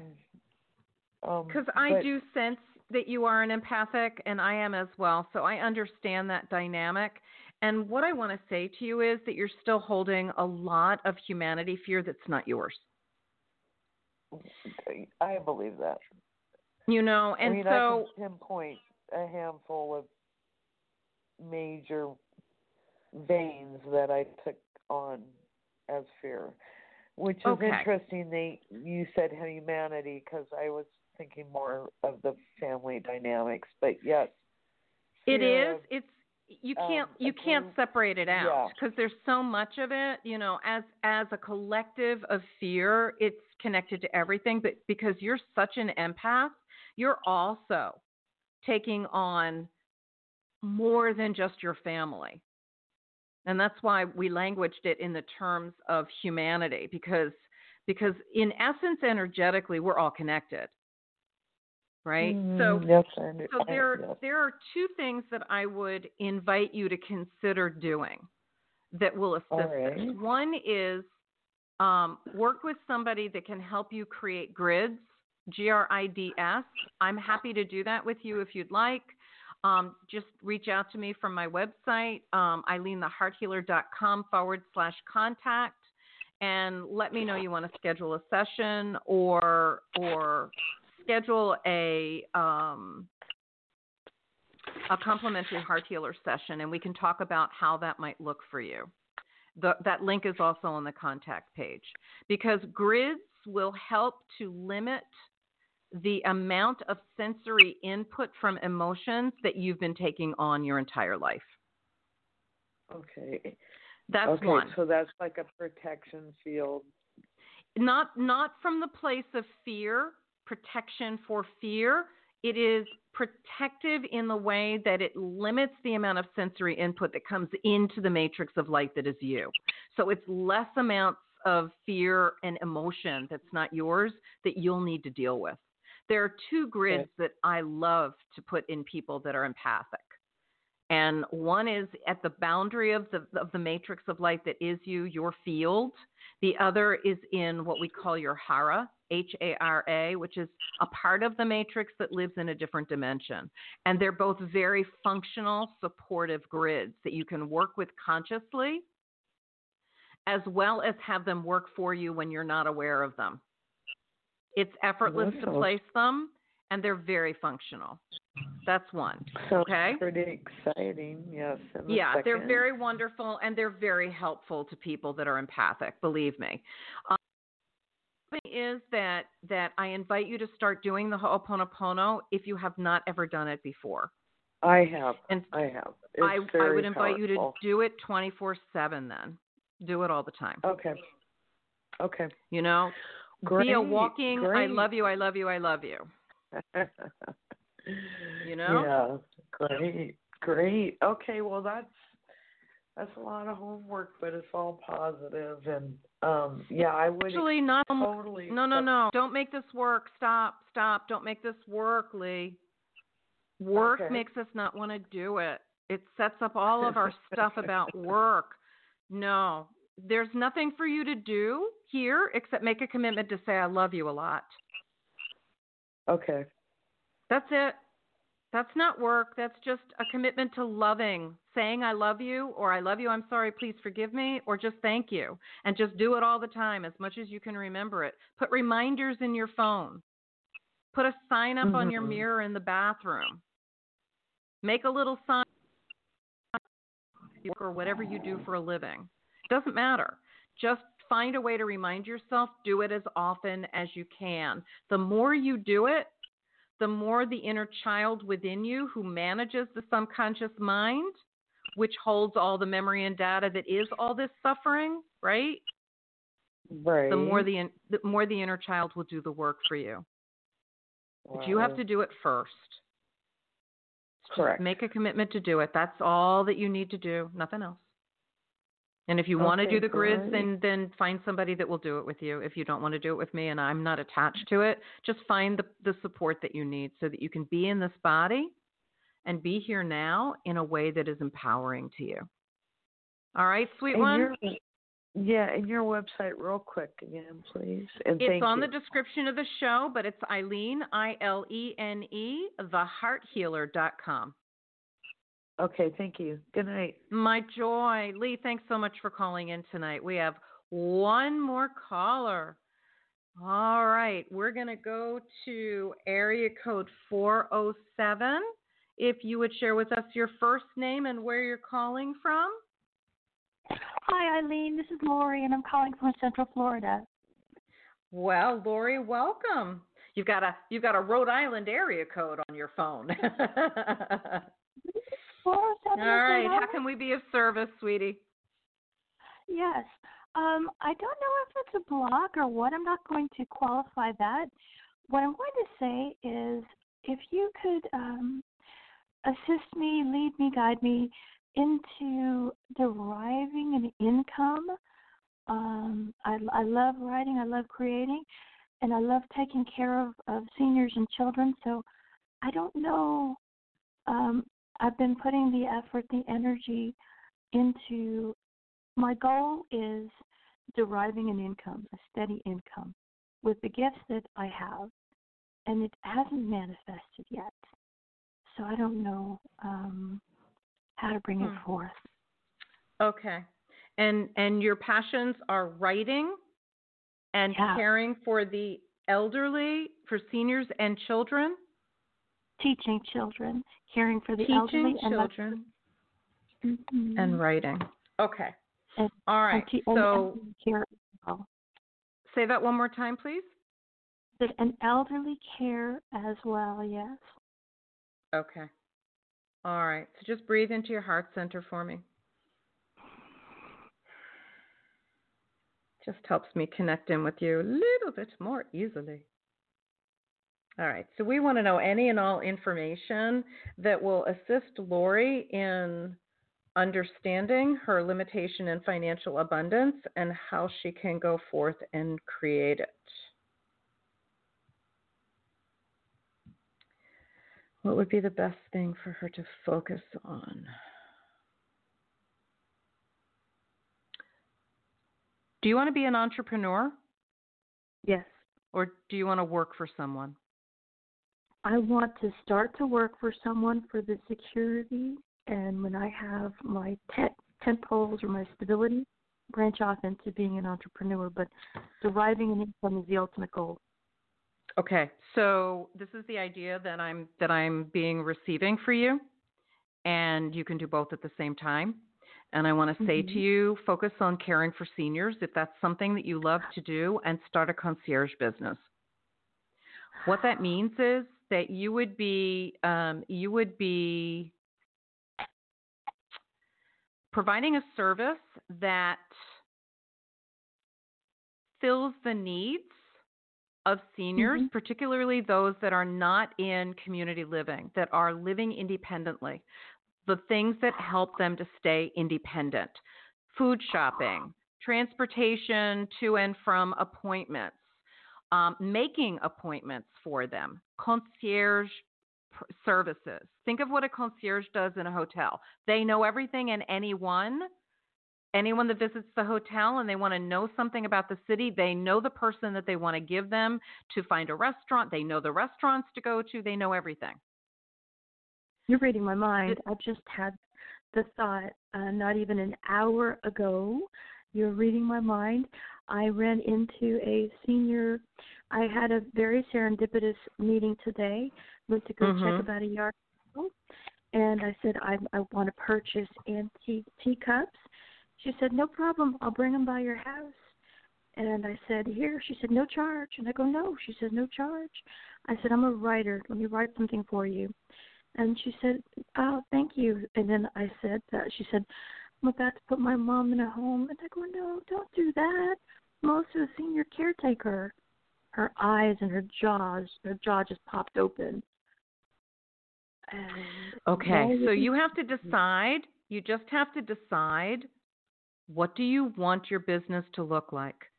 Because um, I do sense that you are an empathic, and I am as well. So I understand that dynamic. And what I want to say to you is that you're still holding a lot of humanity fear that's not yours. I believe that. You know, and I mean, so I can pinpoint a handful of major veins that I took on as fear, which is okay. interesting. They you said humanity because I was thinking more of the family dynamics, but yes, it is. It's you um, can't um, you can't separate it out because yeah. there's so much of it. You know, as as a collective of fear, it's connected to everything. But because you're such an empath, you're also taking on more than just your family. And that's why we languaged it in the terms of humanity because because in essence energetically we're all connected. Right? Mm, so yes, so there yes. there are two things that I would invite you to consider doing that will assist right. us. One is um, work with somebody that can help you create grids, G R I D S. I'm happy to do that with you if you'd like um, just reach out to me from my website, um, ilenethehearthealer.com forward slash contact, and let me know you want to schedule a session or or schedule a um, a complimentary heart healer session, and we can talk about how that might look for you. The, that link is also on the contact page because grids will help to limit the amount of sensory input from emotions that you've been taking on your entire life. Okay. That's okay, one. So that's like a protection field. Not not from the place of fear, protection for fear. It is protective in the way that it limits the amount of sensory input that comes into the matrix of light that is you. So it's less amounts of fear and emotion that's not yours that you'll need to deal with. There are two grids that I love to put in people that are empathic. And one is at the boundary of the of the matrix of light that is you, your field. The other is in what we call your hara, H A R A, which is a part of the matrix that lives in a different dimension. And they're both very functional, supportive grids that you can work with consciously, as well as have them work for you when you're not aware of them. It's effortless to place them, and they're very functional. That's one. okay. Pretty exciting, yes. Yeah, they they're very wonderful and they're very helpful to people that are empathic. Believe me. Um, is that that I invite you to start doing the Ho'oponopono if you have not ever done it before. I have. And I have. It's I, I would invite powerful. you to do it 24 7 then. Do it all the time. Okay. Okay. You know, Great, Be a walking, great. I love you, I love you, I love you. You know? Yeah. Great. Great. Okay, well that's that's a lot of homework, but it's all positive and um yeah, I would Actually not totally No, no, no. Don't make this work. Stop. Stop. Don't make this work, Lee. Work Okay. makes us not want to do it. It sets up all of our stuff about work. No. There's nothing for you to do here except make a commitment to say I love you a lot. Okay. That's it. That's not work. That's just a commitment to loving, saying I love you or I love you, I'm sorry, please forgive me, or just thank you. And just do it all the time as much as you can remember it. Put reminders in your phone. Put a sign up on your Mhm. mirror in the bathroom. Make a little sign or whatever you do for a living. Doesn't matter. Just find a way to remind yourself, do it as often as you can. The more you do it, the more the inner child within you who manages the subconscious mind, which holds all the memory and data that is all this suffering, right? Right. The more the, the more the inner child will do the work for you. But you have to do it first. Just Correct. Make a commitment to do it. That's all that you need to do, nothing else. And if you want to do the grids, great. then then find somebody that will do it with you. If you don't want to do it with me and I'm not attached to it, just find the the support that you need so that you can be in this body and be here now in a way that is empowering to you. All right, sweet And one. your- yeah, and your website real quick again, please. And It's on you. the description of the show, but it's Ilene, I L E N E, thehearthealer.com. Okay, thank you. Good night. My joy. Lee, thanks so much for calling in tonight. We have one more caller. All right, we're going to go to area code 407. If you would share with us your first name and where you're calling from. Hi, Ilene. This is Lori, and I'm calling from Central Florida. Well, Lori, welcome. You've got a you've got a Rhode Island area code on your phone. All 407 right, how can we be of service, sweetie? Yes. Um, I don't know if it's a blog or what. I'm not going to qualify that. What I'm going to say is if you could um, assist me, lead me, guide me into deriving an income. Um, I, I love writing, I love creating, and I love taking care of, of seniors and children. So I don't know. Um, I've been putting the effort, the energy into my goal is deriving an income, a steady income, with the gifts that I have, and it hasn't manifested yet. So I don't know um, how to bring it Hmm. forth. Okay. And and your passions are writing and Yeah. caring for the elderly, for seniors and children, Teaching children, caring for the teaching elderly, and children Mhm. and writing. Okay. And- All and te- So and say that one more time, please. And elderly care as well, yes. Okay. All right. So just breathe into your heart center for me. Just helps me connect in with you a little bit more easily. All right. So we want to know any and all information that will assist Lori in understanding her limitation in financial abundance and how she can go forth and create it. What would be the best thing for her to focus on? Do you want to be an entrepreneur Yes. or do you want to work for someone? I want to start to work for someone for the security, and when I have my tent, tent poles or my stability, branch off into being an entrepreneur. But deriving an income is the ultimate goal. Okay, so this is the idea that I'm that I'm being receiving for you, and you can do both at the same time. And I want to say to Mhm. you, focus on caring for seniors if that's something that you love to do, and start a concierge business. What that means is that you would be um, you would be providing a service that fills the needs of seniors, Mhm. particularly those that are not in community living, that are living independently. The things that help them to stay independent food shopping, transportation to and from appointments, um, making appointments for them, concierge services. Think of what a concierge does in a hotel. They know everything and anyone anyone that visits the hotel and they want to know something about the city, they know the person that they want to give them to find a restaurant. They know the restaurants to go to. They know everything. You're reading my mind. I just had the thought uh, not even an hour ago. You're reading my mind. I ran into a senior. I had a very serendipitous meeting today. Went to go Mhm. check about a yard sale, and I said I I want to purchase antique teacups. She said no problem. I'll bring them by your house. And I said here. She said no charge. And I go no. She said no charge. I said I'm a writer. Let me write something for you. And she said, "Oh, thank you." And then I said that she said, "I'm about to put my mom in a home." And I go, "No, don't do that. I'm also a senior caretaker." Her eyes and her jaws, her jaw just popped open. And Okay, so you have to decide, you just have to decide what do you want your business to look like?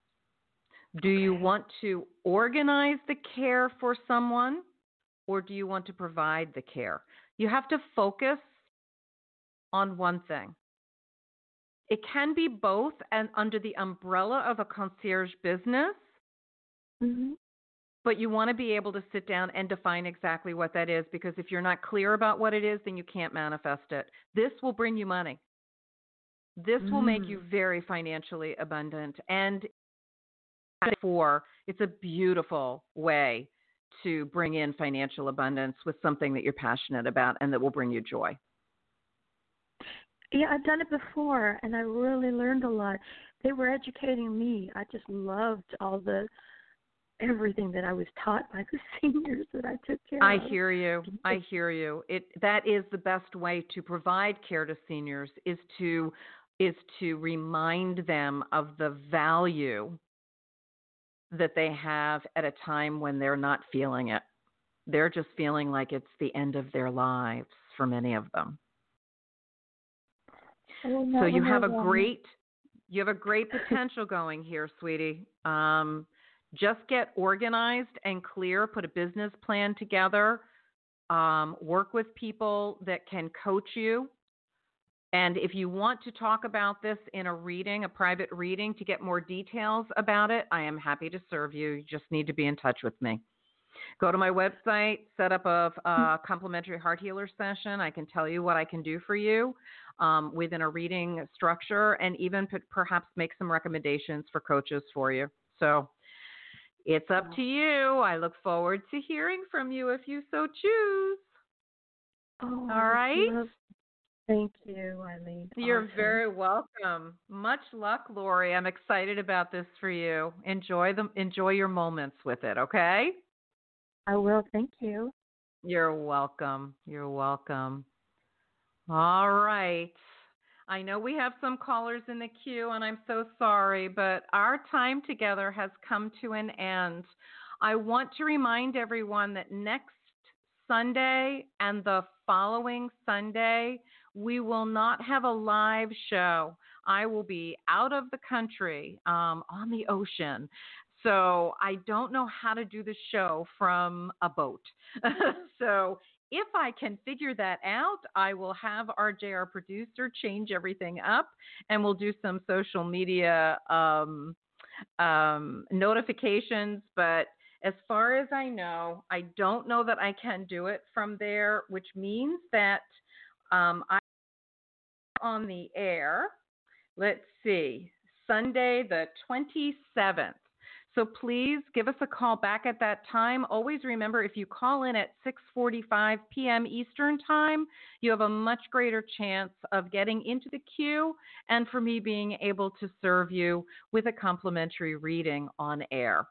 Do you want to organize the care for someone or do you want to provide the care? You have to focus on one thing. It can be both and under the umbrella of a concierge business, Mhm. but you want to be able to sit down and define exactly what that is because if you're not clear about what it is, then you can't manifest it. This will bring you money. This will make you Mm. very financially abundant and for it's a beautiful way to bring in financial abundance with something that you're passionate about and that will bring you joy. Yeah, I've done it before, and I really learned a lot. They were educating me. I just loved all the everything that I was taught by the seniors that I took care I of. I hear you. I hear you. It that is the best way to provide care to seniors is to is to remind them of the value that they have at a time when they're not feeling it. They're just feeling like it's the end of their lives for many of them. Oh, So you have a great you have a great potential going here, sweetie. Um, just get organized and clear. Put a business plan together. Um, work with people that can coach you. And if you want to talk about this in a reading, a private reading, to get more details about it, I am happy to serve you. You just need to be in touch with me. Go to my website, set up a, a complimentary heart healer session. I can tell you what I can do for you um, within a reading structure and even p- perhaps make some recommendations for coaches for you. So it's up to you. I look forward to hearing from you if you so choose. Oh, All right. love- Thank you, Ilene. You're Awesome. very welcome. Much luck, Lori. I'm excited about this for you. Enjoy them. Enjoy your moments with it. Okay. I will. Thank you. You're welcome. You're welcome. All right. I know we have some callers in the queue, and I'm so sorry, but our time together has come to an end. I want to remind everyone that next Sunday and the following Sunday, we will not have a live show. I will be out of the country um, on the ocean. So I don't know how to do the show from a boat. so if I can figure that out, I will have RJ, our producer, change everything up and we'll do some social media um, um, notifications. But as far as I know, I don't know that I can do it from there, which means that um, I on the air. Let's see, Sunday the 27th. So please give us a call back at that time. Always remember if you call in at 6:45 p.m. Eastern Time, you have a much greater chance of getting into the queue and for me being able to serve you with a complimentary reading on air.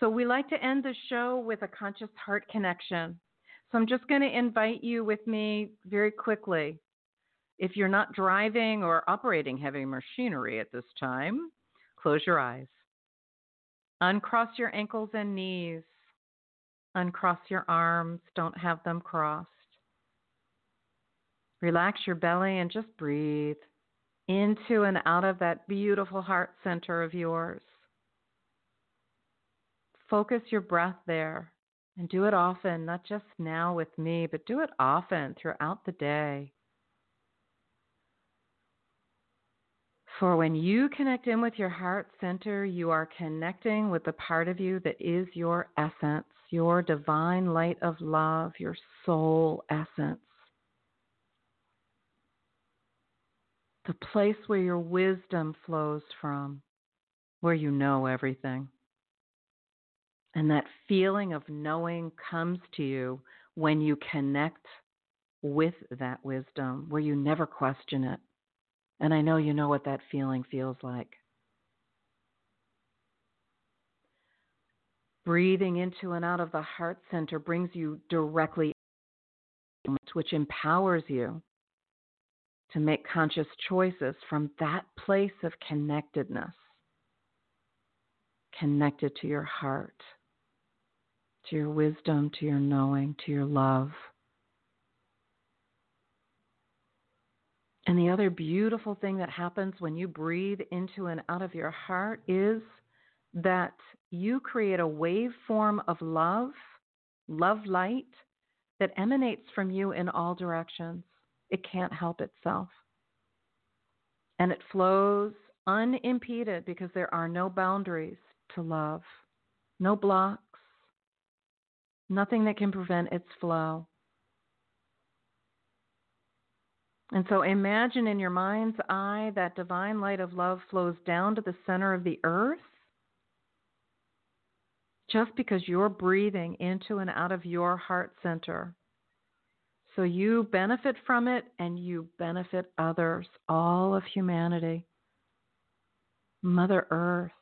So we like to end the show with a conscious heart connection. So I'm just going to invite you with me very quickly. If you're not driving or operating heavy machinery at this time, close your eyes. Uncross your ankles and knees. Uncross your arms. Don't have them crossed. Relax your belly and just breathe into and out of that beautiful heart center of yours. Focus your breath there and do it often, not just now with me, but do it often throughout the day. For when you connect in with your heart center, you are connecting with the part of you that is your essence, your divine light of love, your soul essence. The place where your wisdom flows from, where you know everything. And that feeling of knowing comes to you when you connect with that wisdom, where you never question it. And I know you know what that feeling feels like. Breathing into and out of the heart center brings you directly, which empowers you to make conscious choices from that place of connectedness, connected to your heart to your wisdom, to your knowing, to your love. And the other beautiful thing that happens when you breathe into and out of your heart is that you create a waveform of love, love light, that emanates from you in all directions. It can't help itself. And it flows unimpeded because there are no boundaries to love, no blocks, nothing that can prevent its flow. And so imagine in your mind's eye that divine light of love flows down to the center of the earth. Just because you're breathing into and out of your heart center. So you benefit from it and you benefit others, all of humanity. Mother Earth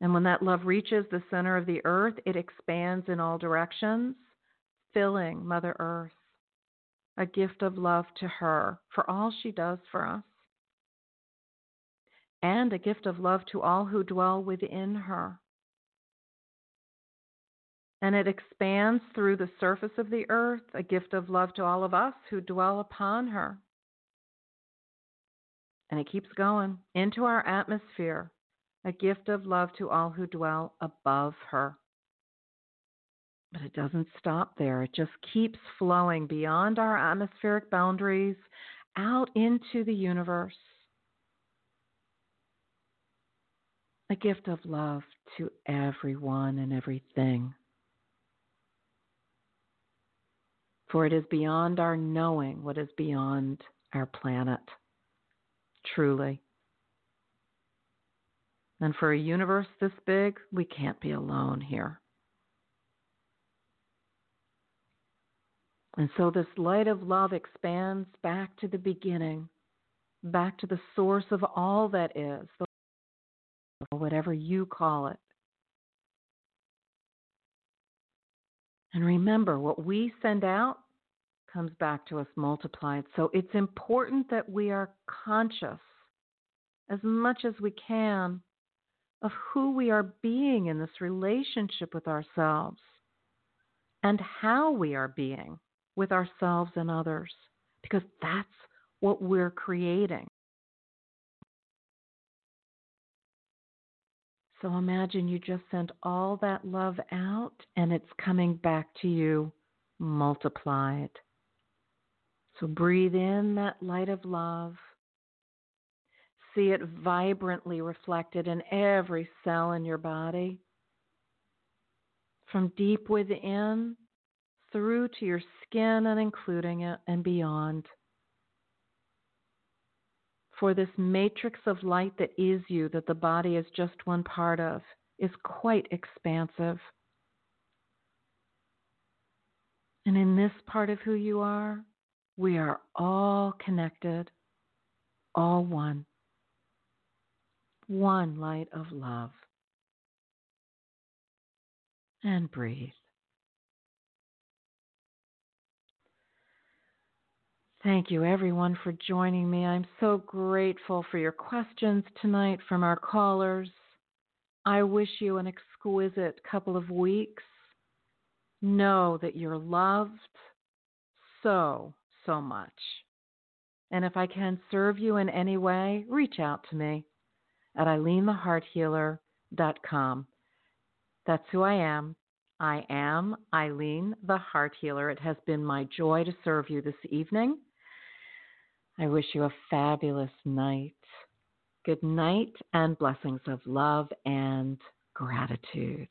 and when that love reaches the center of the earth, it expands in all directions, filling Mother Earth. A gift of love to her for all she does for us. And a gift of love to all who dwell within her. And it expands through the surface of the earth, a gift of love to all of us who dwell upon her. And it keeps going into our atmosphere, a gift of love to all who dwell above her. But it doesn't stop there. It just keeps flowing beyond our atmospheric boundaries out into the universe. A gift of love to everyone and everything. For it is beyond our knowing what is beyond our planet. Truly. And for a universe this big, we can't be alone here. And so this light of love expands back to the beginning, back to the source of all that is, whatever you call it. And remember, what we send out comes back to us multiplied. So it's important that we are conscious as much as we can of who we are being in this relationship with ourselves and how we are being with ourselves and others, because that's what we're creating. So imagine you just sent all that love out and it's coming back to you multiplied. So breathe in that light of love see it vibrantly reflected in every cell in your body. From deep within through to your skin and including it and beyond. For this matrix of light that is you, that the body is just one part of, is quite expansive. And in this part of who you are, we are all connected, all one one light of love. And breathe. Thank you, everyone, for joining me. I'm so grateful for your questions tonight from our callers. I wish you an exquisite couple of weeks. Know that you're loved so, so much. And if I can serve you in any way, reach out to me at ilenethehearthealer.com. That's who I am. I am Ilene the Heart Healer. It has been my joy to serve you this evening. I wish you a fabulous night. Good night and blessings of love and gratitude.